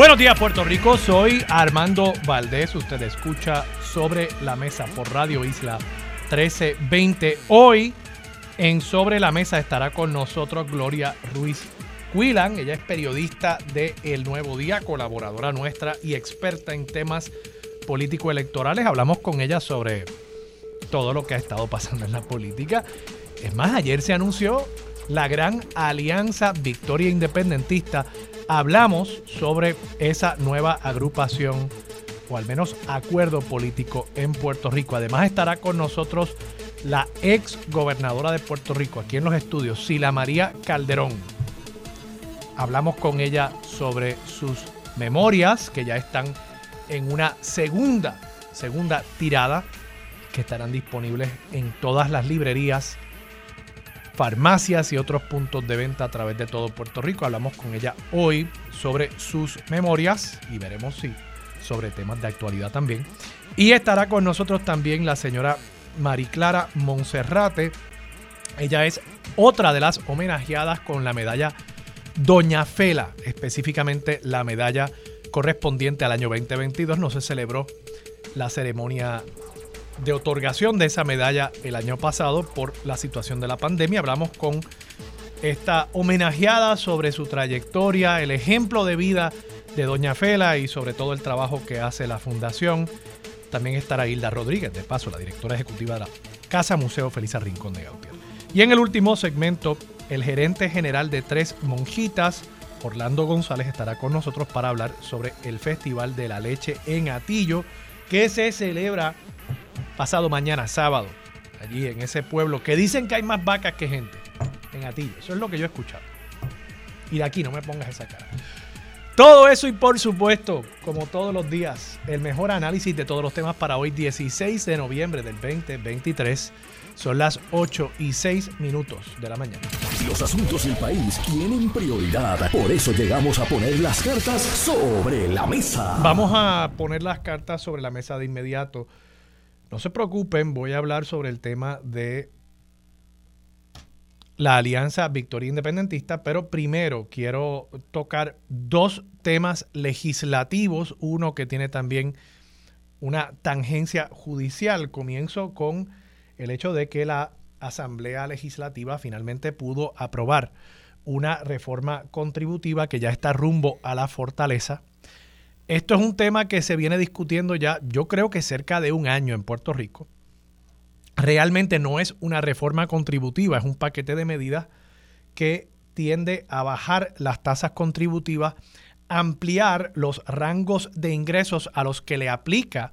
Buenos días Puerto Rico, soy Armando Valdés, usted escucha sobre la mesa por Radio Isla 1320. Hoy en Sobre la Mesa estará con nosotros Gloria Ruiz Quilan. Ella es periodista de El Nuevo Día, colaboradora nuestra y experta en temas político-electorales. Hablamos con ella sobre todo lo que ha estado pasando en la política. Es más, ayer se anunció la gran alianza Victoria Independentista. Hablamos sobre esa nueva agrupación o al menos acuerdo político en Puerto Rico. Además estará con nosotros la ex gobernadora de Puerto Rico aquí en los estudios, Sila María Calderón. Hablamos con ella sobre sus memorias que ya están en una segunda, segunda tirada que estarán disponibles en todas las librerías, farmacias y otros puntos de venta a través de todo Puerto Rico. Hablamos con ella hoy sobre sus memorias y veremos si sobre temas de actualidad también. Y estará con nosotros también la señora Mariclara Monserrate. Ella es otra de las homenajeadas con la medalla Doña Fela, específicamente la medalla correspondiente al año 2022. No se celebró la ceremonia de otorgación de esa medalla el año pasado por la situación de la pandemia. Hablamos con esta homenajeada sobre su trayectoria, el ejemplo de vida de Doña Fela y sobre todo el trabajo que hace la fundación. También estará Hilda Rodríguez, de paso, la directora ejecutiva de la Casa Museo Felisa Rincón de Gautier. Y en el último segmento, el gerente general de Tres Monjitas, Orlando González, estará con nosotros para hablar sobre el Festival de la Leche en Atillo, que se celebra pasado mañana, sábado, allí en ese pueblo, que dicen que hay más vacas que gente, en Atillo. Eso es lo que yo he escuchado. Y de aquí no me pongas esa cara. Todo eso y por supuesto, como todos los días, el mejor análisis de todos los temas para hoy, 16 de noviembre del 2023. Son las 8 y 6 minutos de la mañana. Los asuntos del país tienen prioridad. Por eso llegamos a poner las cartas sobre la mesa. Vamos a poner las cartas sobre la mesa de inmediato. No se preocupen, voy a hablar sobre el tema de la Alianza Victoria Independentista, pero primero quiero tocar dos temas legislativos, uno que tiene también una tangencia judicial. Comienzo con el hecho de que la Asamblea Legislativa finalmente pudo aprobar una reforma contributiva que ya está rumbo a la fortaleza. Esto es un tema que se viene discutiendo ya, yo creo que cerca de un año en Puerto Rico realmente no es una reforma contributiva, es un paquete de medidas que tiende a bajar las tasas contributivas, ampliar los rangos de ingresos a los que le aplica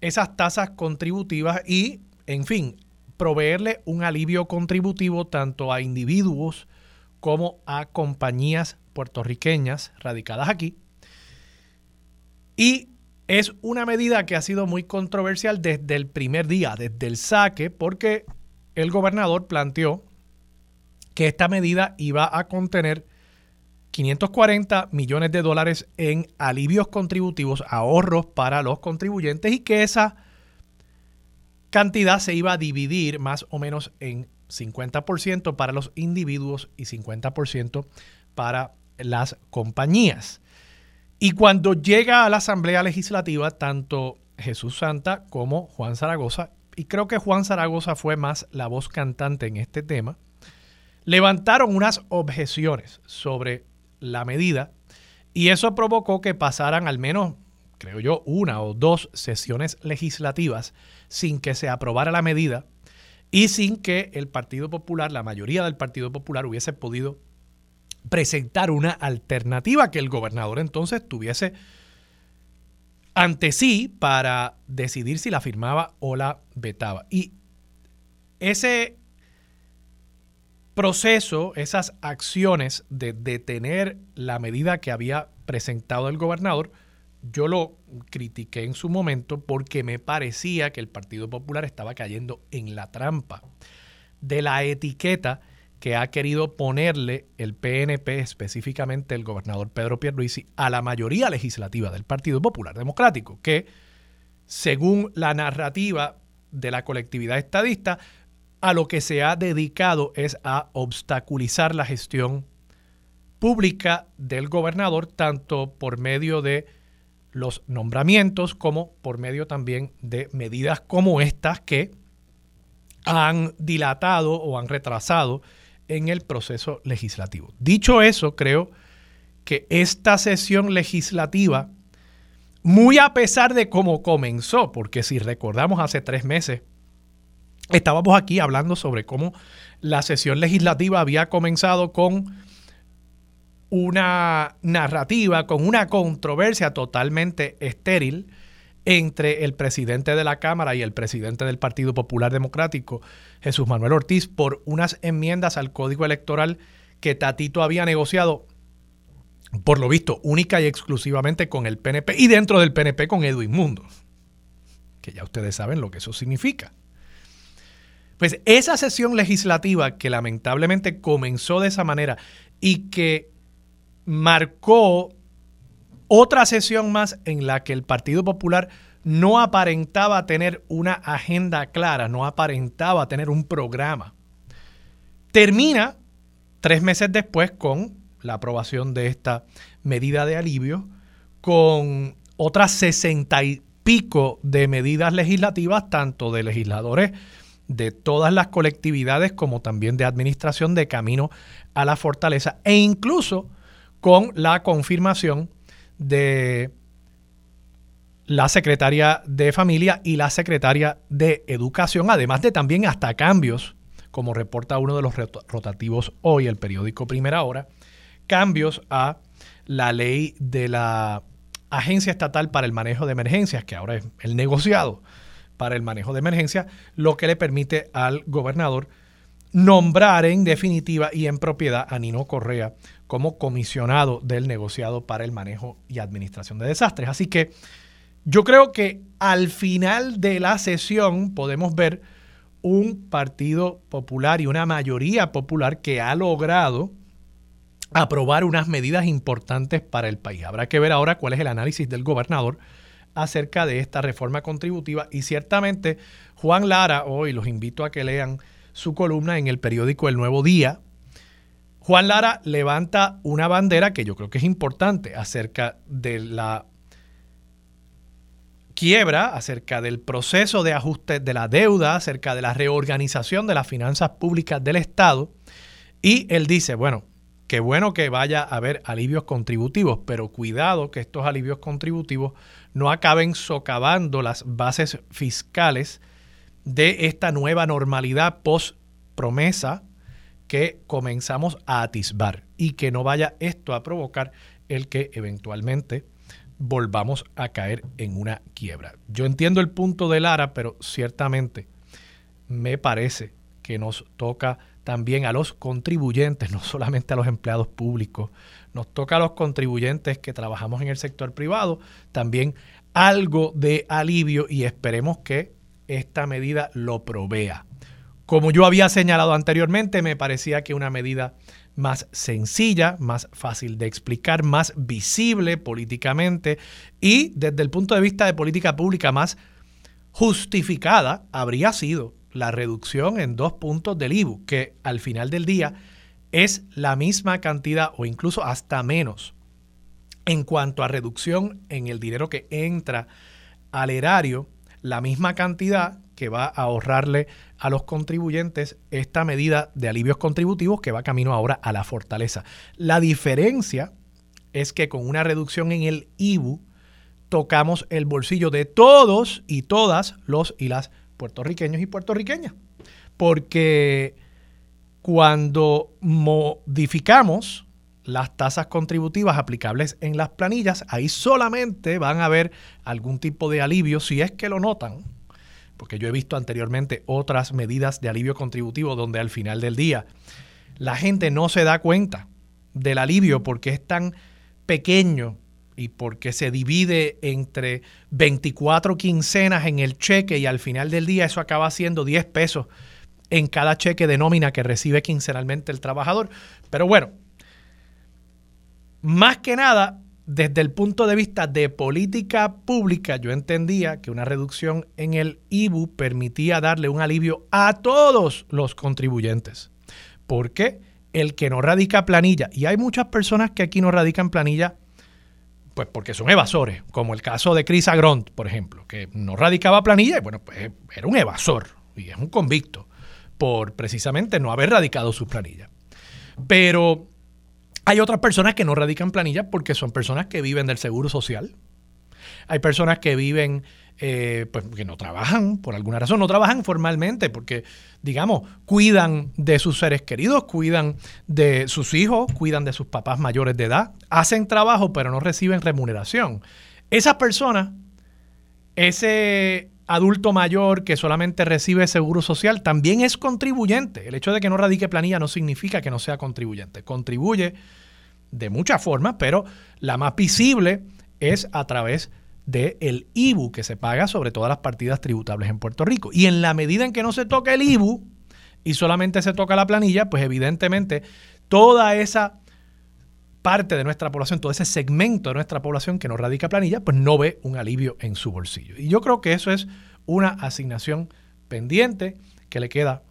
esas tasas contributivas y, en fin, proveerle un alivio contributivo tanto a individuos como a compañías puertorriqueñas radicadas aquí. Y es una medida que ha sido muy controversial desde el primer día, desde el saque, porque el gobernador planteó que esta medida iba a contener 540 millones de dólares en alivios contributivos, ahorros para los contribuyentes y que esa cantidad se iba a dividir más o menos en 50% para los individuos y 50% para las compañías. Y cuando llega a la Asamblea Legislativa, tanto Jesús Santa como Juan Zaragoza, y creo que Juan Zaragoza fue más la voz cantante en este tema, levantaron unas objeciones sobre la medida y eso provocó que pasaran al menos, creo yo, una o dos sesiones legislativas sin que se aprobara la medida y sin que el Partido Popular, la mayoría del Partido Popular, hubiese podido presentar una alternativa que el gobernador entonces tuviese ante sí para decidir si la firmaba o la vetaba. Y ese proceso, esas acciones de detener la medida que había presentado el gobernador, yo lo critiqué en su momento porque me parecía que el Partido Popular estaba cayendo en la trampa de la etiqueta que ha querido ponerle el PNP, específicamente el gobernador Pedro Pierluisi, a la mayoría legislativa del Partido Popular Democrático, que según la narrativa de la colectividad estadista, a lo que se ha dedicado es a obstaculizar la gestión pública del gobernador, tanto por medio de los nombramientos como por medio también de medidas como estas que han dilatado o han retrasado en el proceso legislativo. Dicho eso, creo que esta sesión legislativa, muy a pesar de cómo comenzó, porque si recordamos hace tres meses, estábamos aquí hablando sobre cómo la sesión legislativa había comenzado con una narrativa, con una controversia totalmente estéril entre el presidente de la Cámara y el presidente del Partido Popular Democrático, Jesús Manuel Ortiz, por unas enmiendas al código electoral que Tatito había negociado, por lo visto, única y exclusivamente con el PNP y dentro del PNP con Edwin Mundo, que ya ustedes saben lo que eso significa. Pues esa sesión legislativa que lamentablemente comenzó de esa manera y que marcó otra sesión más en la que el Partido Popular no aparentaba tener una agenda clara, no aparentaba tener un programa. Termina tres meses después con la aprobación de esta medida de alivio, con otras sesenta y pico de medidas legislativas, tanto de legisladores de todas las colectividades como también de administración de camino a la fortaleza e incluso con la confirmación de la secretaria de familia y la secretaria de educación, además de también hasta cambios, como reporta uno de los rotativos hoy, el periódico Primera Hora, cambios a la ley de la Agencia Estatal para el Manejo de Emergencias, que ahora es el negociado para el manejo de emergencias, lo que le permite al gobernador nombrar en definitiva y en propiedad a Nino Correa como comisionado del negociado para el manejo y administración de desastres. Así que yo creo que al final de la sesión podemos ver un partido popular y una mayoría popular que ha logrado aprobar unas medidas importantes para el país. Habrá que ver ahora cuál es el análisis del gobernador acerca de esta reforma contributiva y ciertamente Juan Lara, hoy los invito a que lean su columna en el periódico El Nuevo Día. Juan Lara levanta una bandera que yo creo que es importante acerca de la quiebra, acerca del proceso de ajuste de la deuda, acerca de la reorganización de las finanzas públicas del Estado. Y él dice, bueno, qué bueno que vaya a haber alivios contributivos, pero cuidado que estos alivios contributivos no acaben socavando las bases fiscales de esta nueva normalidad post promesa que comenzamos a atisbar y que no vaya esto a provocar el que eventualmente volvamos a caer en una quiebra. Yo entiendo el punto de Lara, pero ciertamente me parece que nos toca también a los contribuyentes, no solamente a los empleados públicos, nos toca a los contribuyentes que trabajamos en el sector privado, también algo de alivio y esperemos que esta medida lo provea. Como yo había señalado anteriormente, me parecía que una medida más sencilla, más fácil de explicar, más visible políticamente y desde el punto de vista de política pública más justificada habría sido la reducción en dos puntos del IBU, que al final del día es la misma cantidad o incluso hasta menos en cuanto a reducción en el dinero que entra al erario la misma cantidad que va a ahorrarle a los contribuyentes esta medida de alivios contributivos que va camino ahora a la fortaleza. La diferencia es que con una reducción en el IBU tocamos el bolsillo de todos y todas los y las puertorriqueños y puertorriqueñas. Porque cuando modificamos las tasas contributivas aplicables en las planillas, ahí solamente van a haber algún tipo de alivio si es que lo notan, porque yo he visto anteriormente otras medidas de alivio contributivo donde al final del día la gente no se da cuenta del alivio porque es tan pequeño y porque se divide entre 24 quincenas en el cheque y al final del día eso acaba siendo 10 pesos en cada cheque de nómina que recibe quincenalmente el trabajador. Pero bueno, más que nada, desde el punto de vista de política pública, yo entendía que una reducción en el IBU permitía darle un alivio a todos los contribuyentes. Porque el que no radica planilla, y hay muchas personas que aquí no radican planilla, pues porque son evasores, como el caso de Chris Agront, por ejemplo, que no radicaba planilla y bueno, pues era un evasor y es un convicto por precisamente no haber radicado su planilla. Pero hay otras personas que no radican planilla porque son personas que viven del seguro social. Hay personas que viven, eh, pues que no trabajan por alguna razón, no trabajan formalmente porque, digamos, cuidan de sus seres queridos, cuidan de sus hijos, cuidan de sus papás mayores de edad, hacen trabajo pero no reciben remuneración. Esas personas, ese adulto mayor que solamente recibe seguro social también es contribuyente. El hecho de que no radique planilla no significa que no sea contribuyente. Contribuye de muchas formas, pero la más visible es a través del el IBU que se paga sobre todas las partidas tributables en Puerto Rico. Y en la medida en que no se toca el IBU y solamente se toca la planilla, pues evidentemente toda esa parte de nuestra población, todo ese segmento de nuestra población que no radica planilla, pues no ve un alivio en su bolsillo. Y yo creo que eso es una asignación pendiente que le queda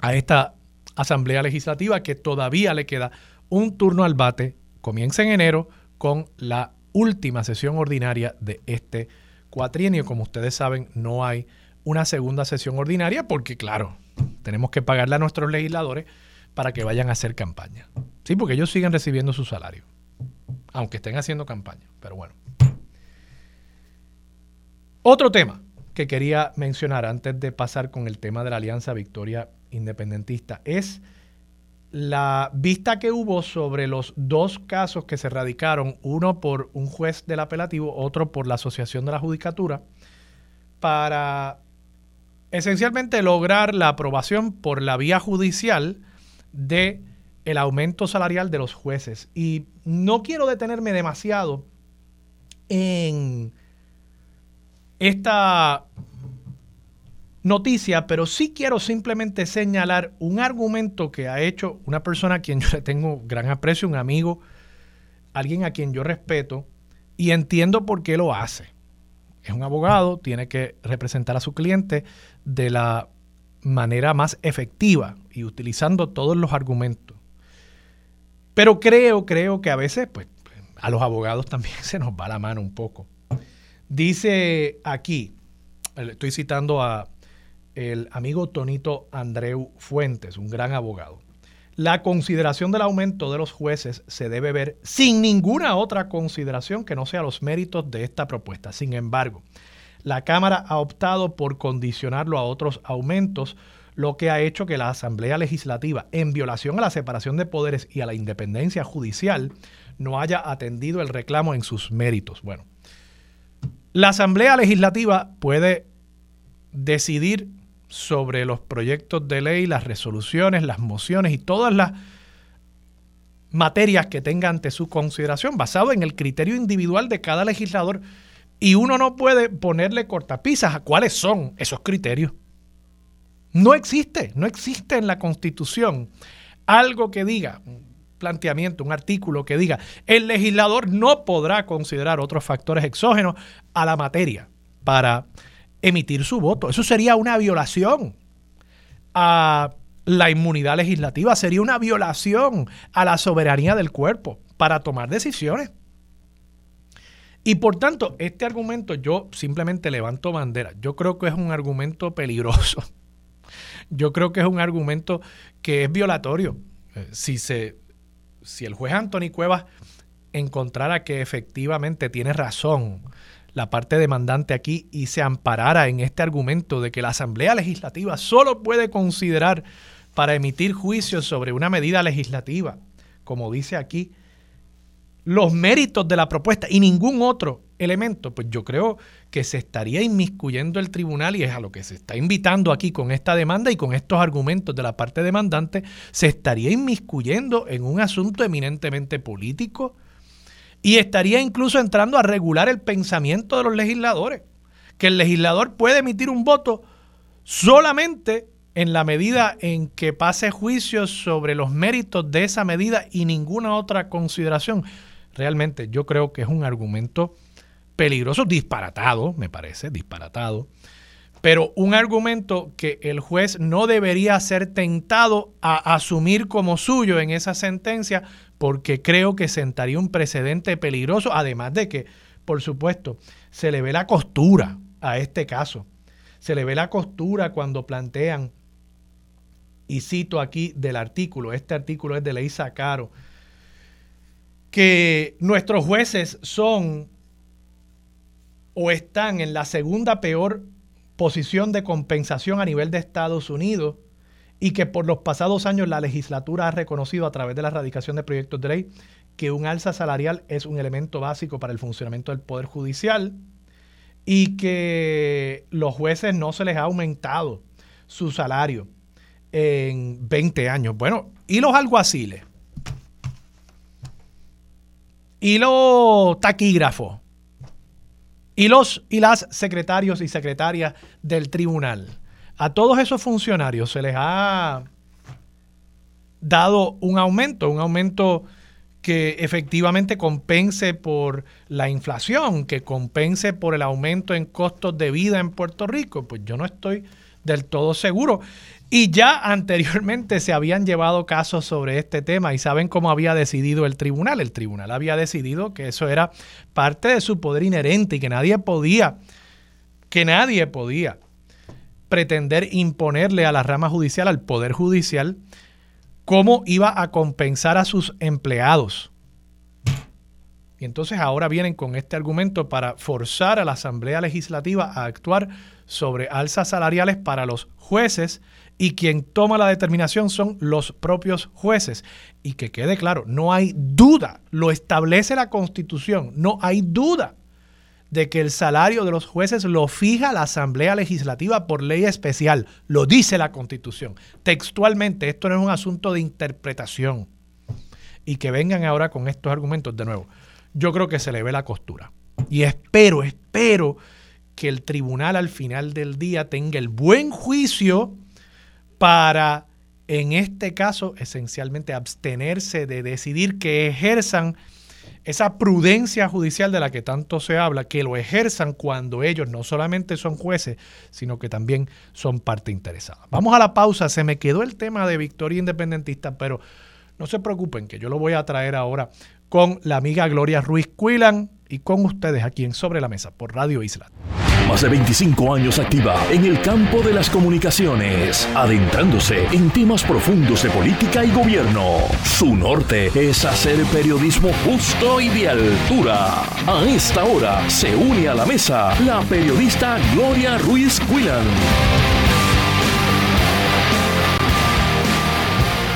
a esta Asamblea Legislativa, que todavía le queda un turno al bate, comienza en enero con la última sesión ordinaria de este cuatrienio. Como ustedes saben, no hay una segunda sesión ordinaria porque, claro, tenemos que pagarle a nuestros legisladores para que vayan a hacer campaña. Sí, porque ellos siguen recibiendo su salario, aunque estén haciendo campaña. Pero bueno. Otro tema que quería mencionar antes de pasar con el tema de la Alianza Victoria Independentista es la vista que hubo sobre los dos casos que se radicaron, uno por un juez del apelativo, otro por la Asociación de la Judicatura, para esencialmente lograr la aprobación por la vía judicial de el aumento salarial de los jueces. Y no quiero detenerme demasiado en esta noticia, pero sí quiero simplemente señalar un argumento que ha hecho una persona a quien yo le tengo gran aprecio, un amigo, alguien a quien yo respeto y entiendo por qué lo hace. Es un abogado, tiene que representar a su cliente de la manera más efectiva y utilizando todos los argumentos. Pero creo, creo que a veces, pues, a los abogados también se nos va la mano un poco. Dice aquí, estoy citando a el amigo Tonito Andreu Fuentes, un gran abogado. La consideración del aumento de los jueces se debe ver sin ninguna otra consideración que no sea los méritos de esta propuesta. Sin embargo, la Cámara ha optado por condicionarlo a otros aumentos, lo que ha hecho que la Asamblea Legislativa, en violación a la separación de poderes y a la independencia judicial, no haya atendido el reclamo en sus méritos. Bueno, la Asamblea Legislativa puede decidir sobre los proyectos de ley, las resoluciones, las mociones y todas las materias que tenga ante su consideración, basado en el criterio individual de cada legislador. Y uno no puede ponerle cortapisas a cuáles son esos criterios. No existe, no existe en la Constitución algo que diga, un planteamiento, un artículo que diga, el legislador no podrá considerar otros factores exógenos a la materia para emitir su voto. Eso sería una violación a la inmunidad legislativa, sería una violación a la soberanía del cuerpo para tomar decisiones. Y por tanto, este argumento yo simplemente levanto bandera. Yo creo que es un argumento peligroso. Yo creo que es un argumento que es violatorio. Eh, si, se, si el juez Anthony Cuevas encontrara que efectivamente tiene razón la parte demandante aquí y se amparara en este argumento de que la Asamblea Legislativa solo puede considerar para emitir juicios sobre una medida legislativa, como dice aquí, los méritos de la propuesta y ningún otro elemento, pues yo creo que se estaría inmiscuyendo el tribunal y es a lo que se está invitando aquí con esta demanda y con estos argumentos de la parte demandante, se estaría inmiscuyendo en un asunto eminentemente político, y estaría incluso entrando a regular el pensamiento de los legisladores, que el legislador puede emitir un voto solamente en la medida en que pase juicio sobre los méritos de esa medida y ninguna otra consideración. Realmente yo creo que es un argumento peligroso, disparatado, me parece, disparatado, pero un argumento que el juez no debería ser tentado a asumir como suyo en esa sentencia porque creo que sentaría un precedente peligroso, además de que, por supuesto, se le ve la costura a este caso. Se le ve la costura cuando plantean, y cito aquí del artículo, este artículo es de Leisa Caro, que nuestros jueces son o están en la segunda peor posición de compensación a nivel de Estados Unidos y que por los pasados años la legislatura ha reconocido a través de la erradicación de proyectos de ley que un alza salarial es un elemento básico para el funcionamiento del Poder Judicial y que los jueces no se les ha aumentado su salario en 20 años. Bueno, ¿y los alguaciles? ¿Y los taquígrafos? ¿Y, los, y las secretarios y secretarias del tribunal? A todos esos funcionarios se les ha dado un aumento, un aumento que efectivamente compense por la inflación, que compense por el aumento en costos de vida en Puerto Rico, pues yo no estoy del todo seguro. Y ya anteriormente se habían llevado casos sobre este tema y saben cómo había decidido el tribunal. El tribunal había decidido que eso era parte de su poder inherente y que nadie podía, que nadie podía pretender imponerle a la rama judicial, al Poder Judicial, cómo iba a compensar a sus empleados. Y entonces ahora vienen con este argumento para forzar a la Asamblea Legislativa a actuar sobre alzas salariales para los jueces y quien toma la determinación son los propios jueces. Y que quede claro, no hay duda, lo establece la Constitución, no hay duda de que el salario de los jueces lo fija la Asamblea Legislativa por ley especial. Lo dice la Constitución. Textualmente, esto no es un asunto de interpretación. Y que vengan ahora con estos argumentos de nuevo. Yo creo que se le ve la costura. Y espero, espero que el tribunal al final del día tenga el buen juicio para, en este caso, esencialmente abstenerse de decidir que ejerzan esa prudencia judicial de la que tanto se habla, que lo ejerzan cuando ellos no solamente son jueces, sino que también son parte interesada. Vamos a la pausa, se me quedó el tema de victoria independentista, pero no se preocupen que yo lo voy a traer ahora con la amiga Gloria Ruiz Cuilan y con ustedes aquí en Sobre la Mesa por Radio Isla. Más de 25 años activa en el campo de las comunicaciones, adentrándose en temas profundos de política y gobierno. Su norte es hacer periodismo justo y de altura. A esta hora se une a la mesa la periodista Gloria Ruiz Quillan.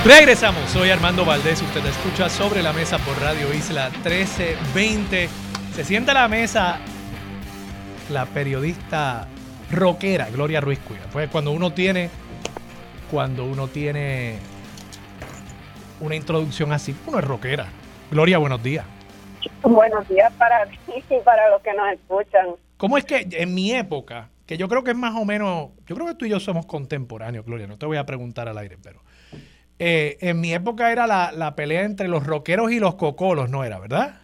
Regresamos, soy Armando Valdés, usted escucha sobre la mesa por Radio Isla 1320 se sienta a la mesa la periodista rockera Gloria Ruiz Cuya. Pues cuando uno tiene, cuando uno tiene una introducción así, uno es rockera. Gloria, buenos días. Buenos días para ti y para los que nos escuchan. ¿Cómo es que en mi época, que yo creo que es más o menos, yo creo que tú y yo somos contemporáneos, Gloria, no te voy a preguntar al aire, pero eh, en mi época era la, la pelea entre los rockeros y los cocolos, ¿no era, verdad?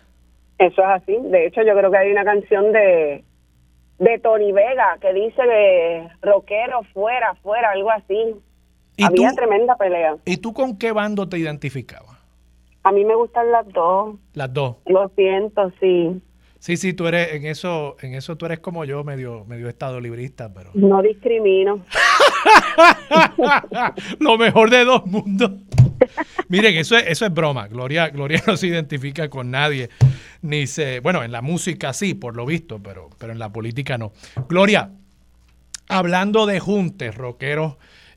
Eso es así. De hecho, yo creo que hay una canción de, de Tony Vega que dice de rockero fuera, fuera, algo así. Había tremenda pelea. ¿Y tú con qué bando te identificabas? A mí me gustan las dos. Las dos. Lo siento, sí. Sí, sí, tú eres en eso, en eso tú eres como yo, medio, medio estado librista, pero. No discrimino. Lo mejor de dos mundos. Miren, eso es, eso es broma. Gloria, Gloria no se identifica con nadie. Ni se. Bueno, en la música sí, por lo visto, pero, pero en la política no. Gloria, hablando de juntes, rockeros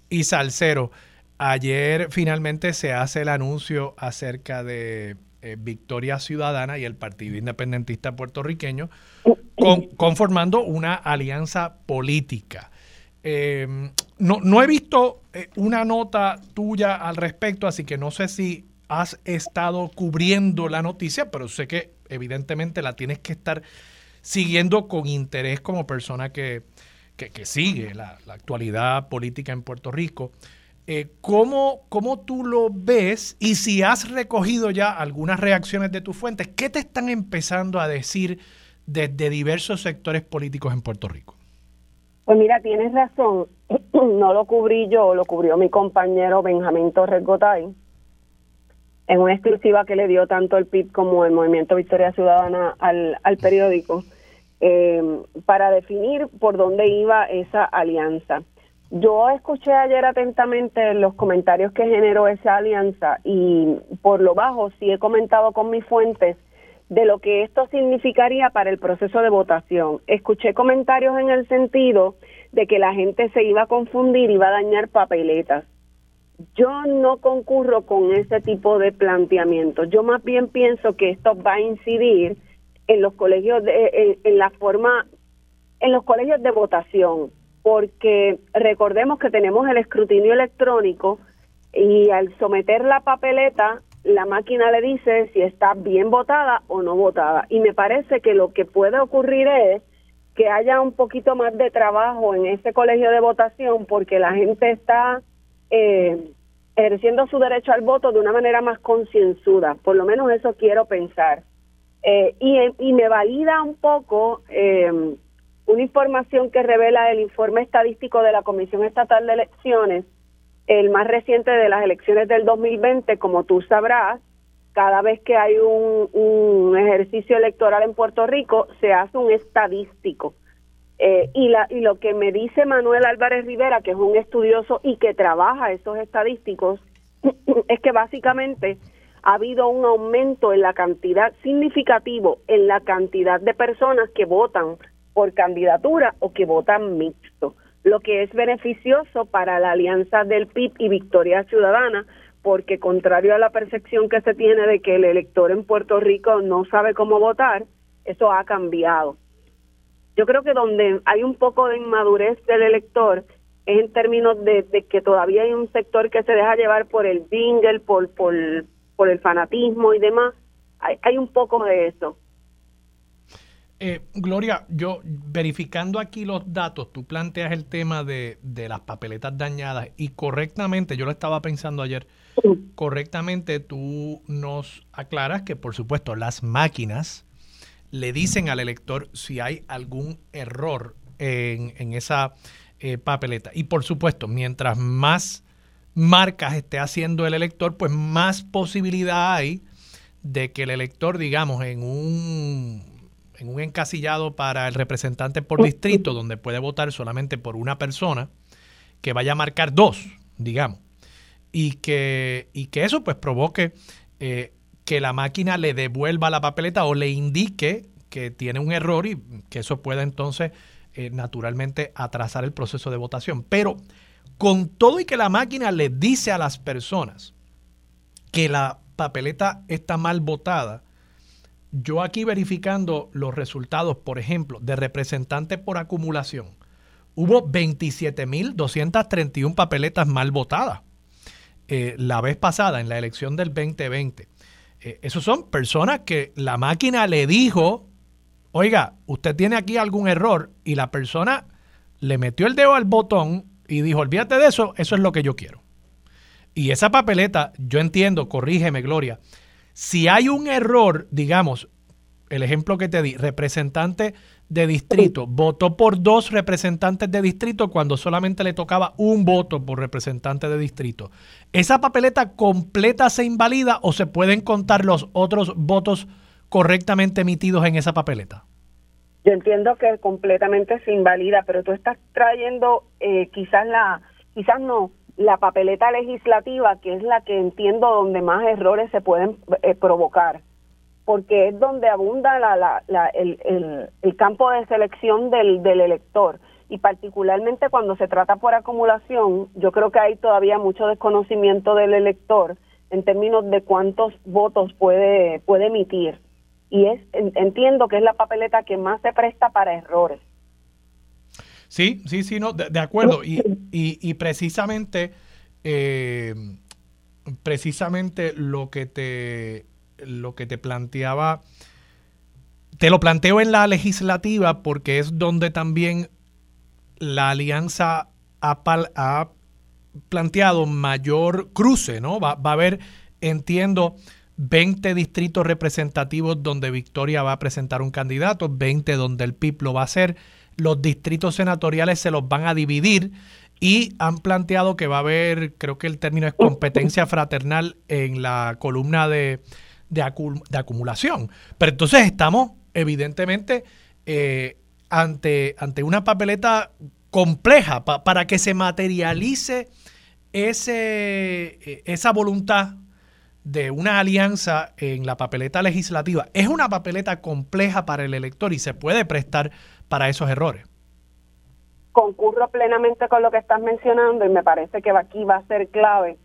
y salseros, ayer finalmente se hace el anuncio acerca de eh, Victoria Ciudadana y el Partido Independentista Puertorriqueño conformando una alianza política. Em, no, no, he visto eh, una nota tuya al respecto, así que no sé si has estado cubriendo la noticia, pero sé que evidentemente la tienes que estar siguiendo con interés como persona que, sigue la, actualidad política en Puerto Rico. Eh, ¿cómo, ¿Cómo tú lo ves? Y si has recogido ya algunas reacciones de tus fuentes, ¿qué te están empezando a decir desde diversos sectores políticos en Puerto Rico? Pues mira, tienes razón. No lo cubrí yo, lo cubrió mi compañero Benjamín Torres Gotay en una exclusiva que le dio tanto el PIB como el Movimiento Victoria Ciudadana al, periódico eh, para definir por dónde iba esa alianza. Yo escuché ayer atentamente los comentarios que generó esa alianza y por lo bajo sí he comentado con mis fuentes de lo que esto significaría para el proceso de votación. Escuché comentarios en el sentido de que la gente se iba a confundir y iba a dañar papeletas. Yo no concurro con ese tipo de planteamiento. Yo más bien pienso que esto va a incidir en los colegios de, en, la forma en los colegios de votación, porque recordemos que tenemos el escrutinio electrónico y al someter la papeleta la máquina le dice si está bien votada o no votada. Y me parece que lo que puede ocurrir es que haya un poquito más de trabajo en ese colegio de votación porque la gente está eh, ejerciendo su derecho al voto de una manera más concienzuda. Por lo menos eso quiero pensar. Eh, y, me valida un poco eh, una información que revela el informe estadístico de la Comisión Estatal de Elecciones el más reciente de las elecciones del 2020, como tú sabrás, cada vez que hay un, ejercicio electoral en Puerto Rico, se hace un estadístico. Eh, y, la, y lo que me dice Manuel Álvarez Rivera, que es un estudioso y que trabaja esos estadísticos, es que básicamente ha habido un aumento en la cantidad significativo en la cantidad de personas que votan por candidatura o que votan mixto lo que es beneficioso para la alianza del PIB y Victoria Ciudadana, porque contrario a la percepción que se tiene de que el elector en Puerto Rico no sabe cómo votar, eso ha cambiado. Yo creo que donde hay un poco de inmadurez del elector es en términos de, que todavía hay un sector que se deja llevar por el jingle, por, por, por el fanatismo y demás. Hay, hay un poco de eso. Eh, Gloria, yo verificando aquí los datos, tú planteas el tema de, las papeletas dañadas y correctamente, yo lo estaba pensando ayer, correctamente tú nos aclaras que por supuesto las máquinas le dicen al elector si hay algún error en, esa eh, papeleta. Y por supuesto, mientras más marcas esté haciendo el elector, pues más posibilidad hay de que el elector, digamos, en un en un encasillado para el representante por distrito, donde puede votar solamente por una persona, que vaya a marcar dos, digamos, y que, y que eso pues provoque eh, que la máquina le devuelva la papeleta o le indique que tiene un error y que eso pueda entonces eh, naturalmente atrasar el proceso de votación. Pero con todo y que la máquina le dice a las personas que la papeleta está mal votada, yo aquí verificando los resultados, por ejemplo, de representantes por acumulación, hubo 27.231 papeletas mal votadas eh, la vez pasada en la elección del 2020. Eh, esos son personas que la máquina le dijo, oiga, usted tiene aquí algún error y la persona le metió el dedo al botón y dijo, olvídate de eso, eso es lo que yo quiero. Y esa papeleta, yo entiendo, corrígeme Gloria, si hay un error, digamos, el ejemplo que te di, representante de distrito, votó por dos representantes de distrito cuando solamente le tocaba un voto por representante de distrito. ¿Esa papeleta completa se invalida o se pueden contar los otros votos correctamente emitidos en esa papeleta? Yo entiendo que completamente se invalida, pero tú estás trayendo eh, quizás la, quizás no, la papeleta legislativa, que es la que entiendo donde más errores se pueden eh, provocar, porque es donde abunda la, la, el, el, campo de selección del, del elector. Y particularmente cuando se trata por acumulación, yo creo que hay todavía mucho desconocimiento del elector en términos de cuántos votos puede, puede emitir. Y es entiendo que es la papeleta que más se presta para errores. Sí, sí, sí, no, de, acuerdo. Y, y, precisamente, eh, precisamente lo que te, lo que te planteaba te lo planteo en la legislativa porque es donde también la alianza ha, planteado mayor cruce, ¿no? Va, va, a haber, entiendo, 20 distritos representativos donde Victoria va a presentar un candidato, 20 donde el PIB lo va a hacer. Los distritos senatoriales se los van a dividir y han planteado que va a haber, creo que el término es competencia fraternal en la columna de, de, acumulación. Pero entonces estamos evidentemente eh, ante, ante una papeleta compleja para que se materialice ese, e, esa voluntad de una alianza en la papeleta legislativa. Es una papeleta compleja para el elector y se puede prestar para esos errores. Concurro plenamente con lo que estás mencionando y me parece que aquí va a ser clave,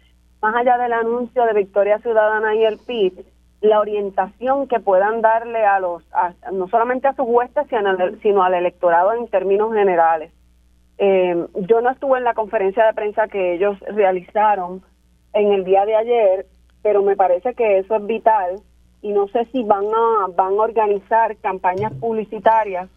más allá del anuncio de Victoria Ciudadana y el PIB, la orientación que puedan darle a los, no solamente a sus huestes, sino al electorado en términos generales. Eh, yo no estuve en la conferencia de prensa que ellos realizaron en el día de ayer, pero me parece que eso es vital y no sé si van a, van a organizar campañas publicitarias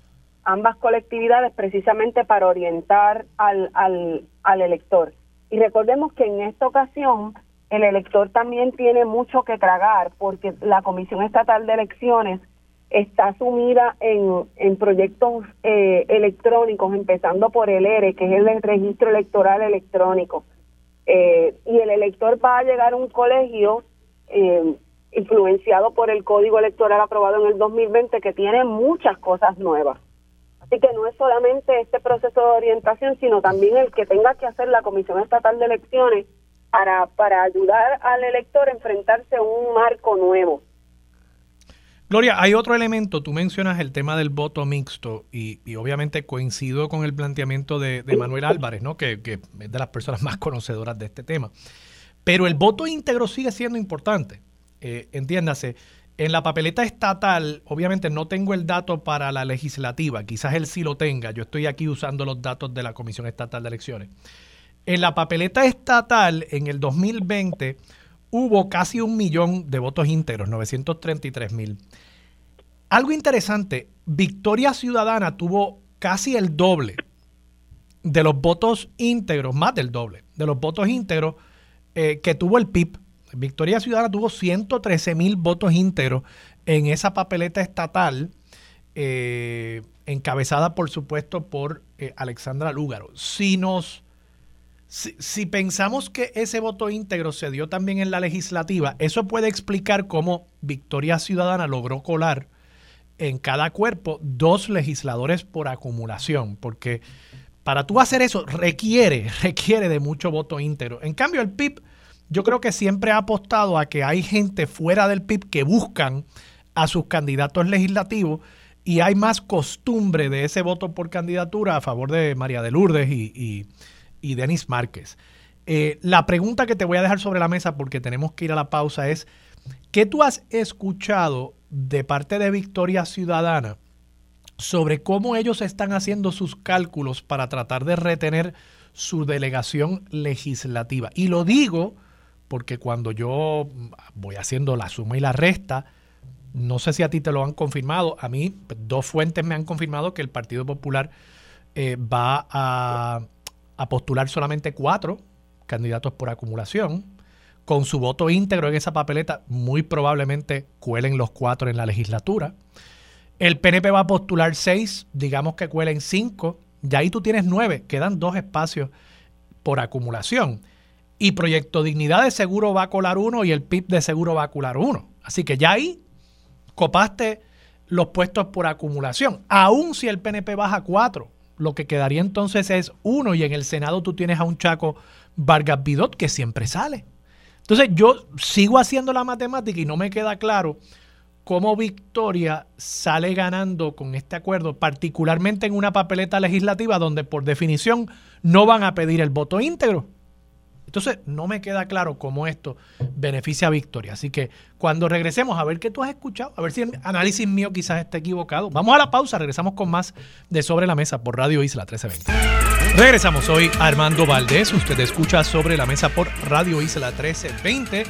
ambas colectividades precisamente para orientar al, al, al elector. Y recordemos que en esta ocasión el elector también tiene mucho que tragar porque la Comisión Estatal de Elecciones está sumida en, en proyectos eh, electrónicos, empezando por el ERE, que es el registro electoral electrónico. Eh, y el elector va a llegar a un colegio eh, influenciado por el código electoral aprobado en el 2020 que tiene muchas cosas nuevas. Así que no es solamente este proceso de orientación, sino también el que tenga que hacer la Comisión Estatal de Elecciones para, para ayudar al elector a enfrentarse a un marco nuevo. Gloria, hay otro elemento, tú mencionas el tema del voto mixto y, obviamente coincido con el planteamiento de, Manuel Álvarez, ¿no? Que, es de las personas más conocedoras de este tema. Pero el voto íntegro sigue siendo importante, eh, entiéndase. En la papeleta estatal, obviamente no tengo el dato para la legislativa, quizás él sí lo tenga, yo estoy aquí usando los datos de la Comisión Estatal de Elecciones. En la papeleta estatal, en el 2020, hubo casi un millón de votos íntegros, 933 mil. Algo interesante, Victoria Ciudadana tuvo casi el doble de los votos íntegros, más del doble, de los votos íntegros eh, que tuvo el PIB. Victoria Ciudadana tuvo 113 mil votos íntegros en esa papeleta estatal, eh, encabezada por supuesto por eh, Alexandra Lúgaro. Si nos si, pensamos que ese voto íntegro se dio también en la legislativa, eso puede explicar cómo Victoria Ciudadana logró colar en cada cuerpo dos legisladores por acumulación, porque para tú hacer eso requiere, requiere de mucho voto íntegro. En cambio, el PIB, yo creo que siempre ha apostado a que hay gente fuera del PIB que buscan a sus candidatos legislativos y hay más costumbre de ese voto por candidatura a favor de María de Lourdes y y Denis Márquez. Eh, la pregunta que te voy a dejar sobre la mesa porque tenemos que ir a la pausa es, ¿qué tú has escuchado de parte de Victoria Ciudadana sobre cómo ellos están haciendo sus cálculos para tratar de retener su delegación legislativa? Y lo digo porque cuando yo voy haciendo la suma y la resta, no sé si a ti te lo han confirmado, a mí dos fuentes me han confirmado que el Partido Popular eh, va a a postular solamente cuatro candidatos por acumulación. Con su voto íntegro en esa papeleta, muy probablemente cuelen los cuatro en la legislatura. El PNP va a postular seis, digamos que cuelen cinco. Ya ahí tú tienes nueve, quedan dos espacios por acumulación. Y Proyecto Dignidad de seguro va a colar uno y el PIB de seguro va a colar uno. Así que ya ahí copaste los puestos por acumulación. Aún si el PNP baja cuatro lo que quedaría entonces es uno y en el Senado tú tienes a un Chaco Vargas Bidot que siempre sale. Entonces yo sigo haciendo la matemática y no me queda claro cómo Victoria sale ganando con este acuerdo, particularmente en una papeleta legislativa donde por definición no van a pedir el voto íntegro. Entonces, no me queda claro cómo esto beneficia a Victoria. Así que cuando regresemos, a ver qué tú has escuchado, a ver si el análisis mío quizás esté equivocado. Vamos a la pausa, regresamos con más de Sobre la Mesa por Radio Isla 1320. Regresamos hoy Armando Valdés. Usted escucha Sobre la Mesa por Radio Isla 1320.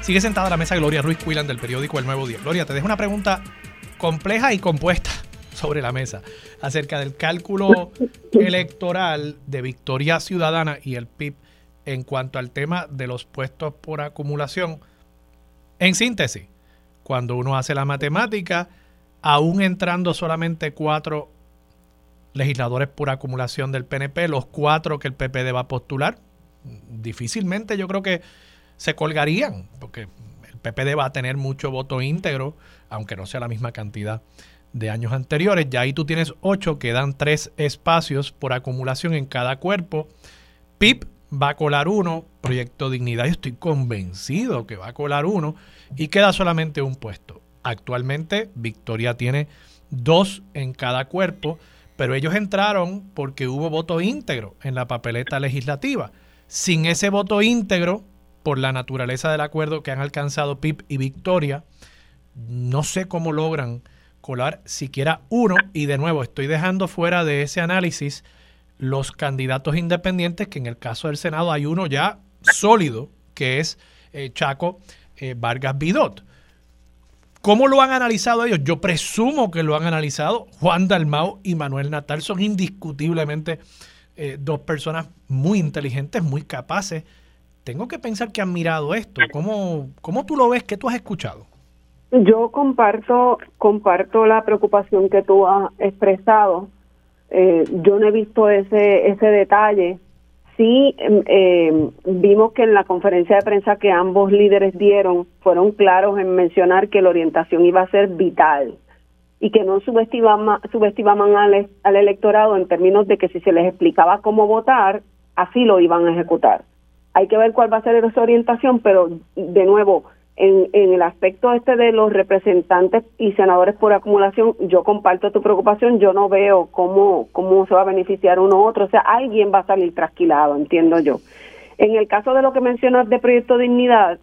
Sigue sentada a la mesa Gloria Ruiz Cuilan del periódico El Nuevo Día. Gloria, te dejo una pregunta compleja y compuesta sobre la mesa acerca del cálculo electoral de Victoria Ciudadana y el PIB en cuanto al tema de los puestos por acumulación. En síntesis, cuando uno hace la matemática, aún entrando solamente cuatro legisladores por acumulación del PNP, los cuatro que el PPD va a postular, difícilmente yo creo que se colgarían, porque el PPD va a tener mucho voto íntegro, aunque no sea la misma cantidad de años anteriores. Ya ahí tú tienes ocho, quedan tres espacios por acumulación en cada cuerpo. PIP va a colar uno, Proyecto Dignidad, yo estoy convencido que va a colar uno, y queda solamente un puesto. Actualmente Victoria tiene dos en cada cuerpo, pero ellos entraron porque hubo voto íntegro en la papeleta legislativa. Sin ese voto íntegro, por la naturaleza del acuerdo que han alcanzado PIP y Victoria, no sé cómo logran colar siquiera uno. Y de nuevo, estoy dejando fuera de ese análisis los candidatos independientes, que en el caso del Senado hay uno ya sólido, que es eh, Chaco eh, Vargas Vidot. ¿Cómo lo han analizado ellos? Yo presumo que lo han analizado. Juan Dalmau y Manuel Natal son indiscutiblemente eh, dos personas muy inteligentes, muy capaces. Tengo que pensar que han mirado esto. ¿Cómo, cómo tú lo ves? ¿Qué tú has escuchado? Yo comparto, comparto la preocupación que tú has expresado. Eh, yo no he visto ese, ese detalle. Sí, em, vimos que en la conferencia de prensa que ambos líderes dieron fueron claros en mencionar que la orientación iba a ser vital y que no subestimaban, subestimaban al, al electorado en términos de que si se les explicaba cómo votar, así lo iban a ejecutar. Hay que ver cuál va a ser esa orientación, pero de nuevo, en, en, el aspecto este de los representantes y senadores por acumulación, yo comparto tu preocupación, yo no veo cómo, cómo se va a beneficiar uno u otro, o sea, alguien va a salir trasquilado, entiendo yo. En el caso de lo que mencionas de Proyecto Dignidad,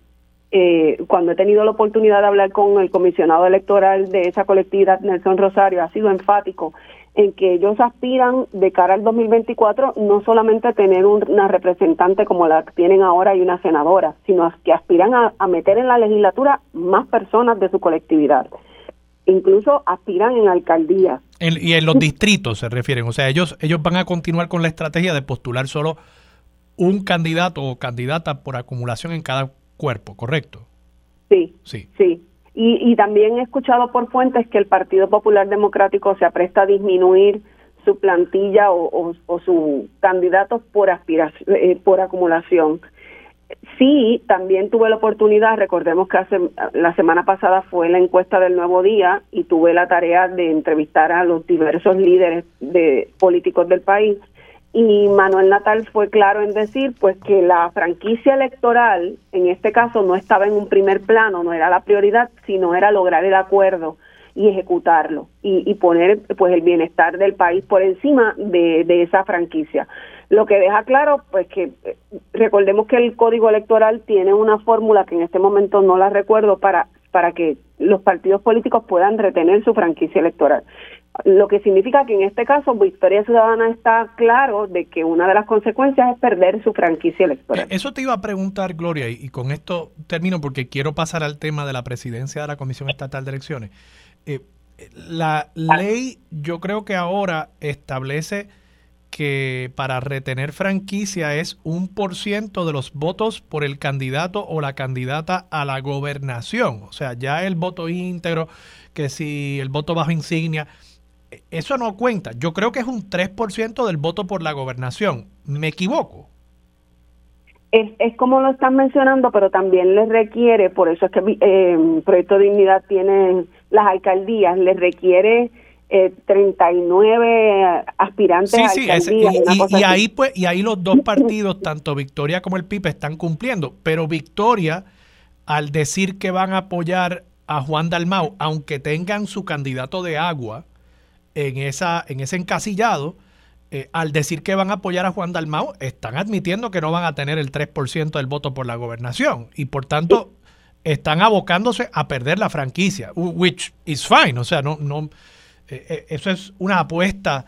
eh, cuando he tenido la oportunidad de hablar con el comisionado electoral de esa colectividad, Nelson Rosario, ha sido enfático en que ellos aspiran de cara al 2024 no solamente a tener una representante como la que tienen ahora y una senadora, sino que aspiran a, meter en la legislatura más personas de su colectividad. Incluso aspiran en alcaldías. y en los distritos se refieren, o sea, ellos ellos van a continuar con la estrategia de postular solo un candidato o candidata por acumulación en cada cuerpo, ¿correcto? Sí. Sí. Sí. Y, también he escuchado por fuentes que el Partido Popular Democrático se apresta a disminuir su plantilla o, o, su candidatos por aspiración, eh, por acumulación. Sí, también tuve la oportunidad, recordemos que hace, la semana pasada fue la encuesta del Nuevo Día y tuve la tarea de entrevistar a los diversos líderes de políticos del país y Manuel Natal fue claro en decir pues que la franquicia electoral en este caso no estaba en un primer plano, no era la prioridad, sino era lograr el acuerdo y ejecutarlo y, poner pues el bienestar del país por encima de, de esa franquicia. Lo que deja claro pues que eh, recordemos que el código electoral tiene una fórmula que en este momento no la recuerdo para para que los partidos políticos puedan retener su franquicia electoral. Lo que significa que en este caso Victoria Ciudadana está claro de que una de las consecuencias es perder su franquicia electoral. Eh, eso te iba a preguntar, Gloria, y con esto termino porque quiero pasar al tema de la presidencia de la Comisión Estatal de Elecciones. Eh, la ley yo creo que ahora establece que para retener franquicia es un por ciento de los votos por el candidato o la candidata a la gobernación. O sea, ya el voto íntegro, que si el voto bajo insignia, eso no cuenta. Yo creo que es un 3% del voto por la gobernación. ¿Me equivoco? Es, es como lo están mencionando, pero también les requiere, por eso es que el eh, Proyecto Dignidad tiene las alcaldías, les requiere eh, 39 aspirantes a alcaldías. y, ahí pues, y ahí los dos partidos, tanto Victoria como el PIB, están cumpliendo. Pero Victoria, al decir que van a apoyar a Juan Dalmau, aunque tengan su candidato de agua, en, esa, en ese encasillado, eh, al decir que van a apoyar a Juan Dalmau, están admitiendo que no van a tener el 3% del voto por la gobernación. Y por tanto están abocándose a perder la franquicia, which is fine, o sea, no, no, eh, eh, eso es una apuesta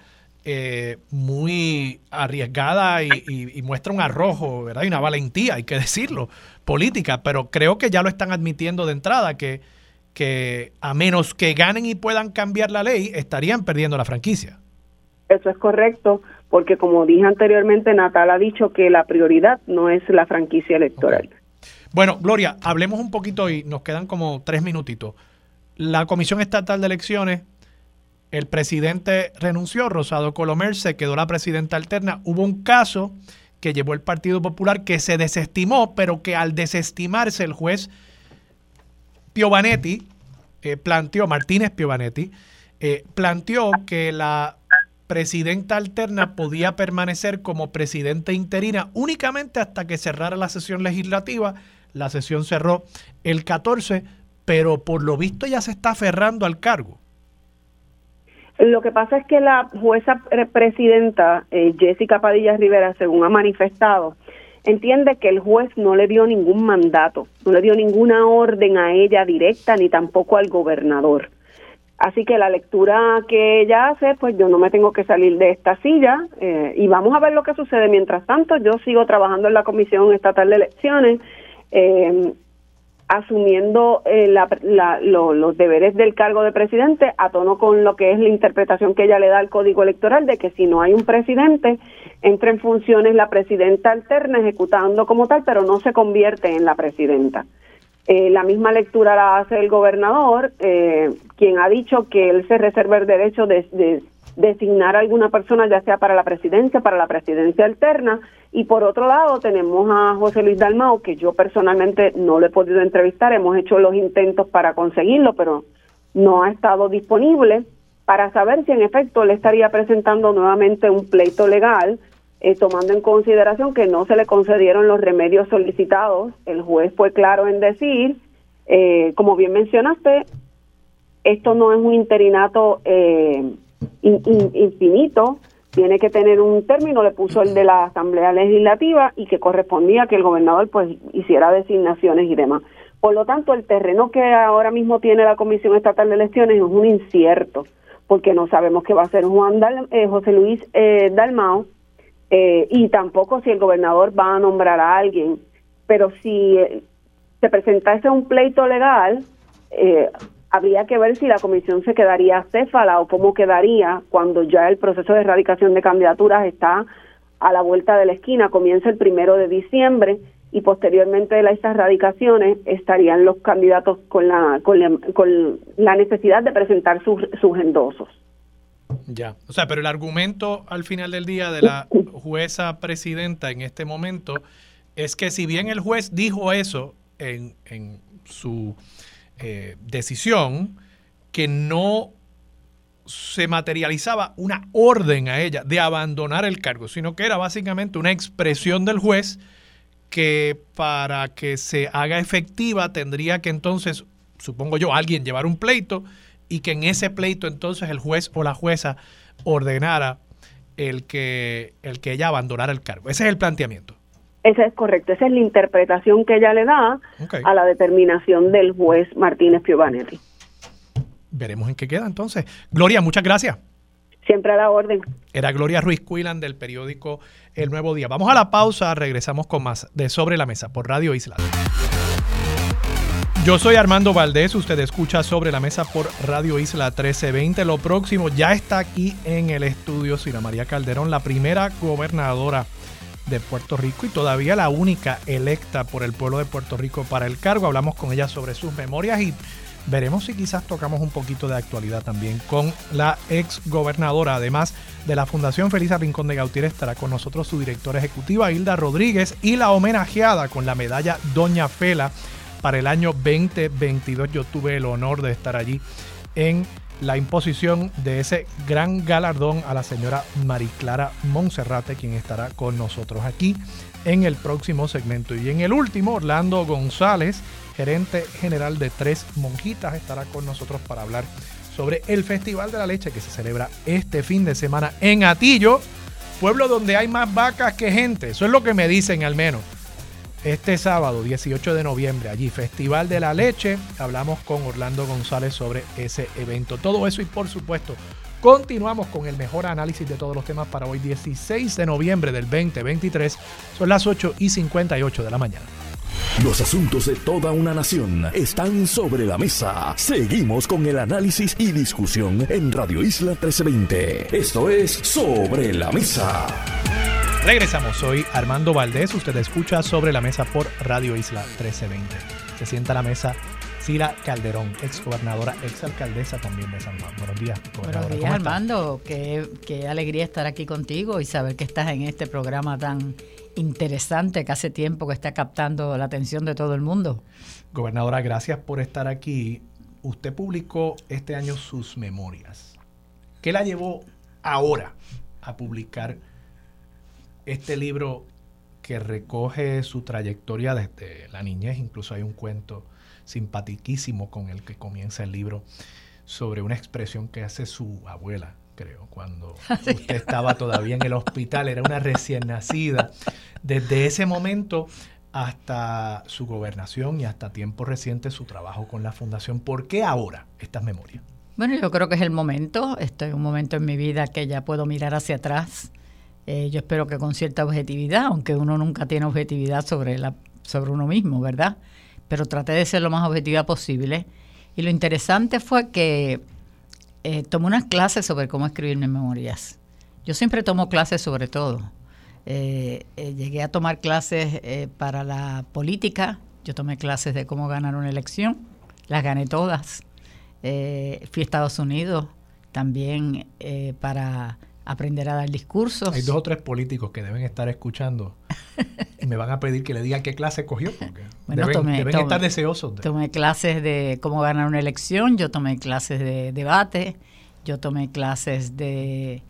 muy arriesgada y, y, muestra un arrojo, ¿verdad? Y una valentía, hay que decirlo, política, pero creo que ya lo están admitiendo de entrada que que a menos que ganen y puedan cambiar la ley, estarían perdiendo la franquicia. Eso es correcto, porque como dije anteriormente, Natal ha dicho que la prioridad no es la franquicia electoral. Bueno, Gloria, hablemos un poquito y nos quedan como tres minutitos. La Comisión Estatal de Elecciones, el presidente renunció, Rosado Colomer se quedó la presidenta alterna. Hubo un caso que llevó el Partido Popular que se desestimó, pero que al desestimarse el juez Piovanetti eh, planteó, Martínez Piovanetti, eh, planteó que la presidenta alterna podía permanecer como presidenta interina únicamente hasta que cerrara la sesión legislativa. La sesión cerró el 14, pero por lo visto ya se está aferrando al cargo. Lo que pasa es que la jueza presidenta, eh, Jessica Padilla Rivera, según ha manifestado, entiende que el juez no le dio ningún mandato, no le dio ninguna orden a ella directa ni tampoco al gobernador. Así que la lectura que ella hace, pues yo no me tengo que salir de esta silla eh, y vamos a ver lo que sucede. Mientras tanto, yo sigo trabajando en la Comisión Estatal de Elecciones, eh, asumiendo eh, los deberes del cargo de presidente a tono con lo que es la interpretación que ella le da al Código Electoral de que si no hay un presidente, entra en funciones la presidenta alterna ejecutando como tal, pero no se convierte en la presidenta. Eh, la misma lectura la hace el gobernador, eh, quien ha dicho que él se reserva el derecho de, designar a alguna persona, ya sea para la presidencia, para la presidencia alterna. Y por otro lado, tenemos a José Luis Dalmao, que yo personalmente no le he podido entrevistar, hemos hecho los intentos para conseguirlo, pero no ha estado disponible para saber si en efecto le estaría presentando nuevamente un pleito legal eh, tomando en consideración que no se le concedieron los remedios solicitados. El juez fue claro en decir, eh, como bien mencionaste, esto no es un interinato eh, infinito, tiene que tener un término, le puso el de la Asamblea Legislativa y que correspondía que el gobernador pues hiciera designaciones y demás. Por lo tanto, el terreno que ahora mismo tiene la Comisión Estatal de Elecciones es un incierto, porque no sabemos qué va a hacer Juan José Luis Dalmao, eh, y tampoco si el gobernador va a nombrar a alguien. Pero si eh, se presentase un pleito legal, eh, habría que ver si la comisión se quedaría céfala o cómo quedaría cuando ya el proceso de erradicación de candidaturas está a la vuelta de la esquina, comienza el primero de diciembre y posteriormente de estas erradicaciones estarían los candidatos con la, con la, con la necesidad de presentar sus, sus endosos. Ya, o sea, pero el argumento al final del día de la jueza presidenta en este momento es que si bien el juez dijo eso en, en su eh, decisión, que no se materializaba una orden a ella de abandonar el cargo, sino que era básicamente una expresión del juez que para que se haga efectiva tendría que entonces, supongo yo, alguien llevar un pleito y que en ese pleito entonces el juez o la jueza ordenara el que, el que ella abandonara el cargo. Ese es el planteamiento. Ese es correcto, esa es la interpretación que ella le da a la determinación del juez Martínez Piovanetti. Veremos en qué queda entonces. Gloria, muchas gracias. Siempre a la orden. Era Gloria Ruiz Cuilan del periódico El Nuevo Día. Vamos a la pausa, regresamos con más de Sobre la Mesa por Radio Isla. Yo soy Armando Valdés, usted escucha sobre la mesa por Radio Isla 1320. Lo próximo ya está aquí en el estudio Sina María Calderón, la primera gobernadora de Puerto Rico y todavía la única electa por el pueblo de Puerto Rico para el cargo. Hablamos con ella sobre sus memorias y veremos si quizás tocamos un poquito de actualidad también con la ex gobernadora. Además de la Fundación Felisa Rincón de Gautier estará con nosotros su directora ejecutiva Hilda Rodríguez y la homenajeada con la medalla Doña Fela para el año 2022. Yo tuve el honor de estar allí en la imposición de ese gran galardón a la señora Mariclara Monserrate, quien estará con nosotros aquí en el próximo segmento. Y en el último, Orlando González, gerente general de Tres Monjitas, estará con nosotros para hablar sobre el Festival de la Leche que se celebra este fin de semana en Atillo, pueblo donde hay más vacas que gente. Eso es lo que me dicen al menos este sábado 18 de noviembre, allí, Festival de la Leche. Hablamos con Orlando González sobre ese evento. Todo eso y por supuesto, continuamos con el mejor análisis de todos los temas para hoy, 16 de noviembre del 2023. Son las 8 y 58 de la mañana. Los asuntos de toda una nación están sobre la mesa. Seguimos con el análisis y discusión en Radio Isla 1320. Esto es Sobre la Mesa. Regresamos, soy Armando Valdés. Usted escucha Sobre la Mesa por Radio Isla 1320. Se sienta a la mesa Cira Calderón, ex gobernadora, ex alcaldesa también de San Juan. Buenos días, Buenos días, Armando. Qué, qué, alegría estar aquí contigo y saber que estás en este programa tan interesante que hace tiempo que está captando la atención de todo el mundo. Gobernadora, gracias por estar aquí. Usted publicó este año sus memorias. ¿Qué la llevó ahora a publicar este libro que recoge su trayectoria desde la niñez? Incluso hay un cuento simpatiquísimo con el que comienza el libro sobre una expresión que hace su abuela, creo, cuando usted estaba todavía en el hospital, era una recién nacida. Desde ese momento hasta su gobernación y hasta tiempo reciente su trabajo con la fundación. ¿Por qué ahora estas memorias? Bueno, yo creo que es el momento, estoy en un momento en mi vida que ya puedo mirar hacia atrás. Eh, yo espero que con cierta objetividad, aunque uno nunca tiene objetividad sobre, la, sobre uno mismo, ¿verdad? pero traté de ser lo más objetiva posible. Y lo interesante fue que eh, tomé unas clases sobre cómo escribir mis memorias. Yo siempre tomo clases sobre todo. Eh, llegué a tomar clases para la política, yo tomé clases de cómo ganar una elección, las gané todas. fui a Estados Unidos también para aprender a dar discursos. Hay dos o tres políticos que deben estar escuchando y me van a pedir que le diga qué clase cogió. bueno, deben, estar deseosos. Tomé clases de cómo ganar una elección, yo tomé clases de debate, yo tomé clases de,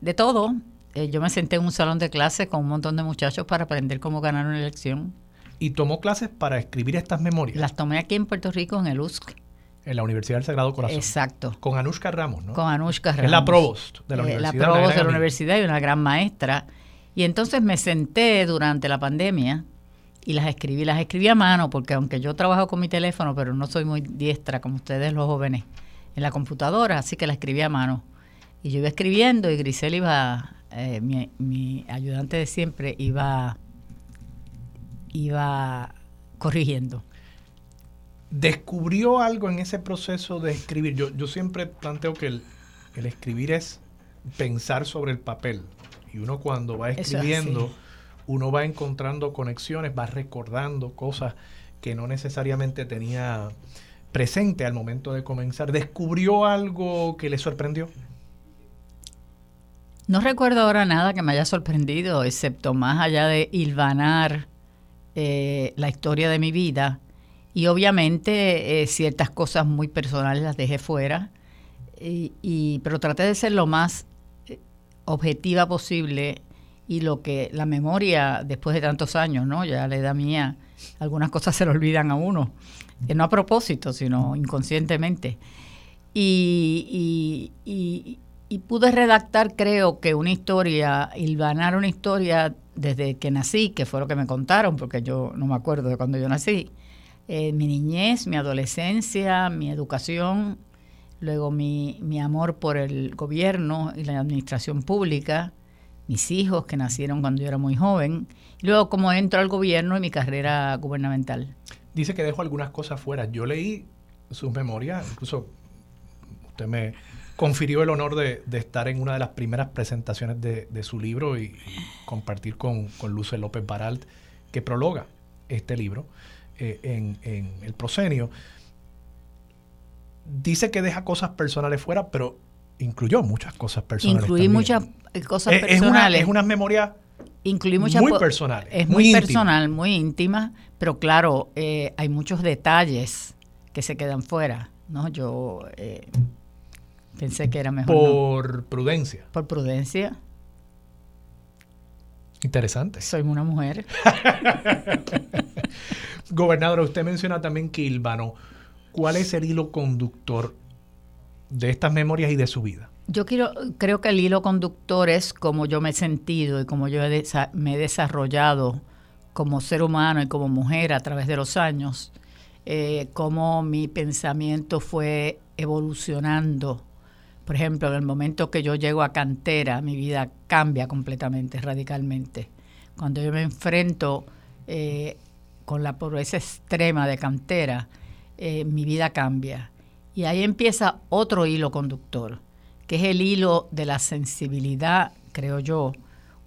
de todo. Eh, yo me senté en un salón de clases con un montón de muchachos para aprender cómo ganar una elección. ¿Y tomó clases para escribir estas memorias? Las tomé aquí en Puerto Rico, en el USC. En la Universidad del Sagrado Corazón. Exacto. Con Anushka Ramos, ¿no? Con Anushka Ramos. Es la provost de la eh, universidad. La provost de la universidad y una gran maestra. Y entonces me senté durante la pandemia y las escribí. Las escribí a mano porque aunque yo trabajo con mi teléfono, pero no soy muy diestra como ustedes los jóvenes en la computadora, así que la escribí a mano. Y yo iba escribiendo y Grisel iba, eh, mi, mi ayudante de siempre, iba, iba corrigiendo descubrió algo en ese proceso de escribir. Yo, yo siempre planteo que el, escribir es pensar sobre el papel. Y uno cuando va escribiendo, uno va encontrando conexiones, va recordando cosas que no necesariamente tenía presente al momento de comenzar. ¿Descubrió algo que le sorprendió? No recuerdo ahora nada que me haya sorprendido, excepto más allá de hilvanar eh, la historia de mi vida y obviamente eh, ciertas cosas muy personales las dejé fuera, y, pero traté de ser lo más eh, objetiva posible y lo que la memoria después de tantos años, ¿no? Ya la edad mía, algunas cosas se le olvidan a uno, eh, no a propósito, sino inconscientemente. Y, y, y, pude redactar, creo que una historia, hilvanar una historia desde que nací, que fue lo que me contaron, porque yo no me acuerdo de cuando yo nací, eh, mi niñez, mi adolescencia, mi educación, luego mi, mi amor por el gobierno y la administración pública, mis hijos que nacieron cuando yo era muy joven, y luego cómo entro al gobierno y mi carrera gubernamental. Dice que dejo algunas cosas fuera. Yo leí sus memorias, incluso usted me confirió el honor de, estar en una de las primeras presentaciones de, su libro y, compartir con, con Luce López Baralt, que prologa este libro. Eh, en, el proscenio, dice que deja cosas personales fuera, pero incluyó muchas cosas personales. Incluí muchas cosas personales. Es una, memoria Incluí muchas muy personal. Es muy, personal, muy íntima, pero claro, eh, hay muchos detalles que se quedan fuera. ¿no? Yo eh, pensé que era mejor. Por prudencia. Por prudencia. Interesante. Soy una mujer. Gobernador, usted menciona también Kilvano. ¿Cuál es el hilo conductor de estas memorias y de su vida? Yo quiero, creo que el hilo conductor es como yo me he sentido y como yo me he desarrollado como ser humano y como mujer a través de los años, eh, cómo mi pensamiento fue evolucionando. Por ejemplo, en el momento que yo llego a cantera, mi vida cambia completamente, radicalmente. Cuando yo me enfrento eh, con la pobreza extrema de cantera, eh, mi vida cambia. Y ahí empieza otro hilo conductor, que es el hilo de la sensibilidad, creo yo,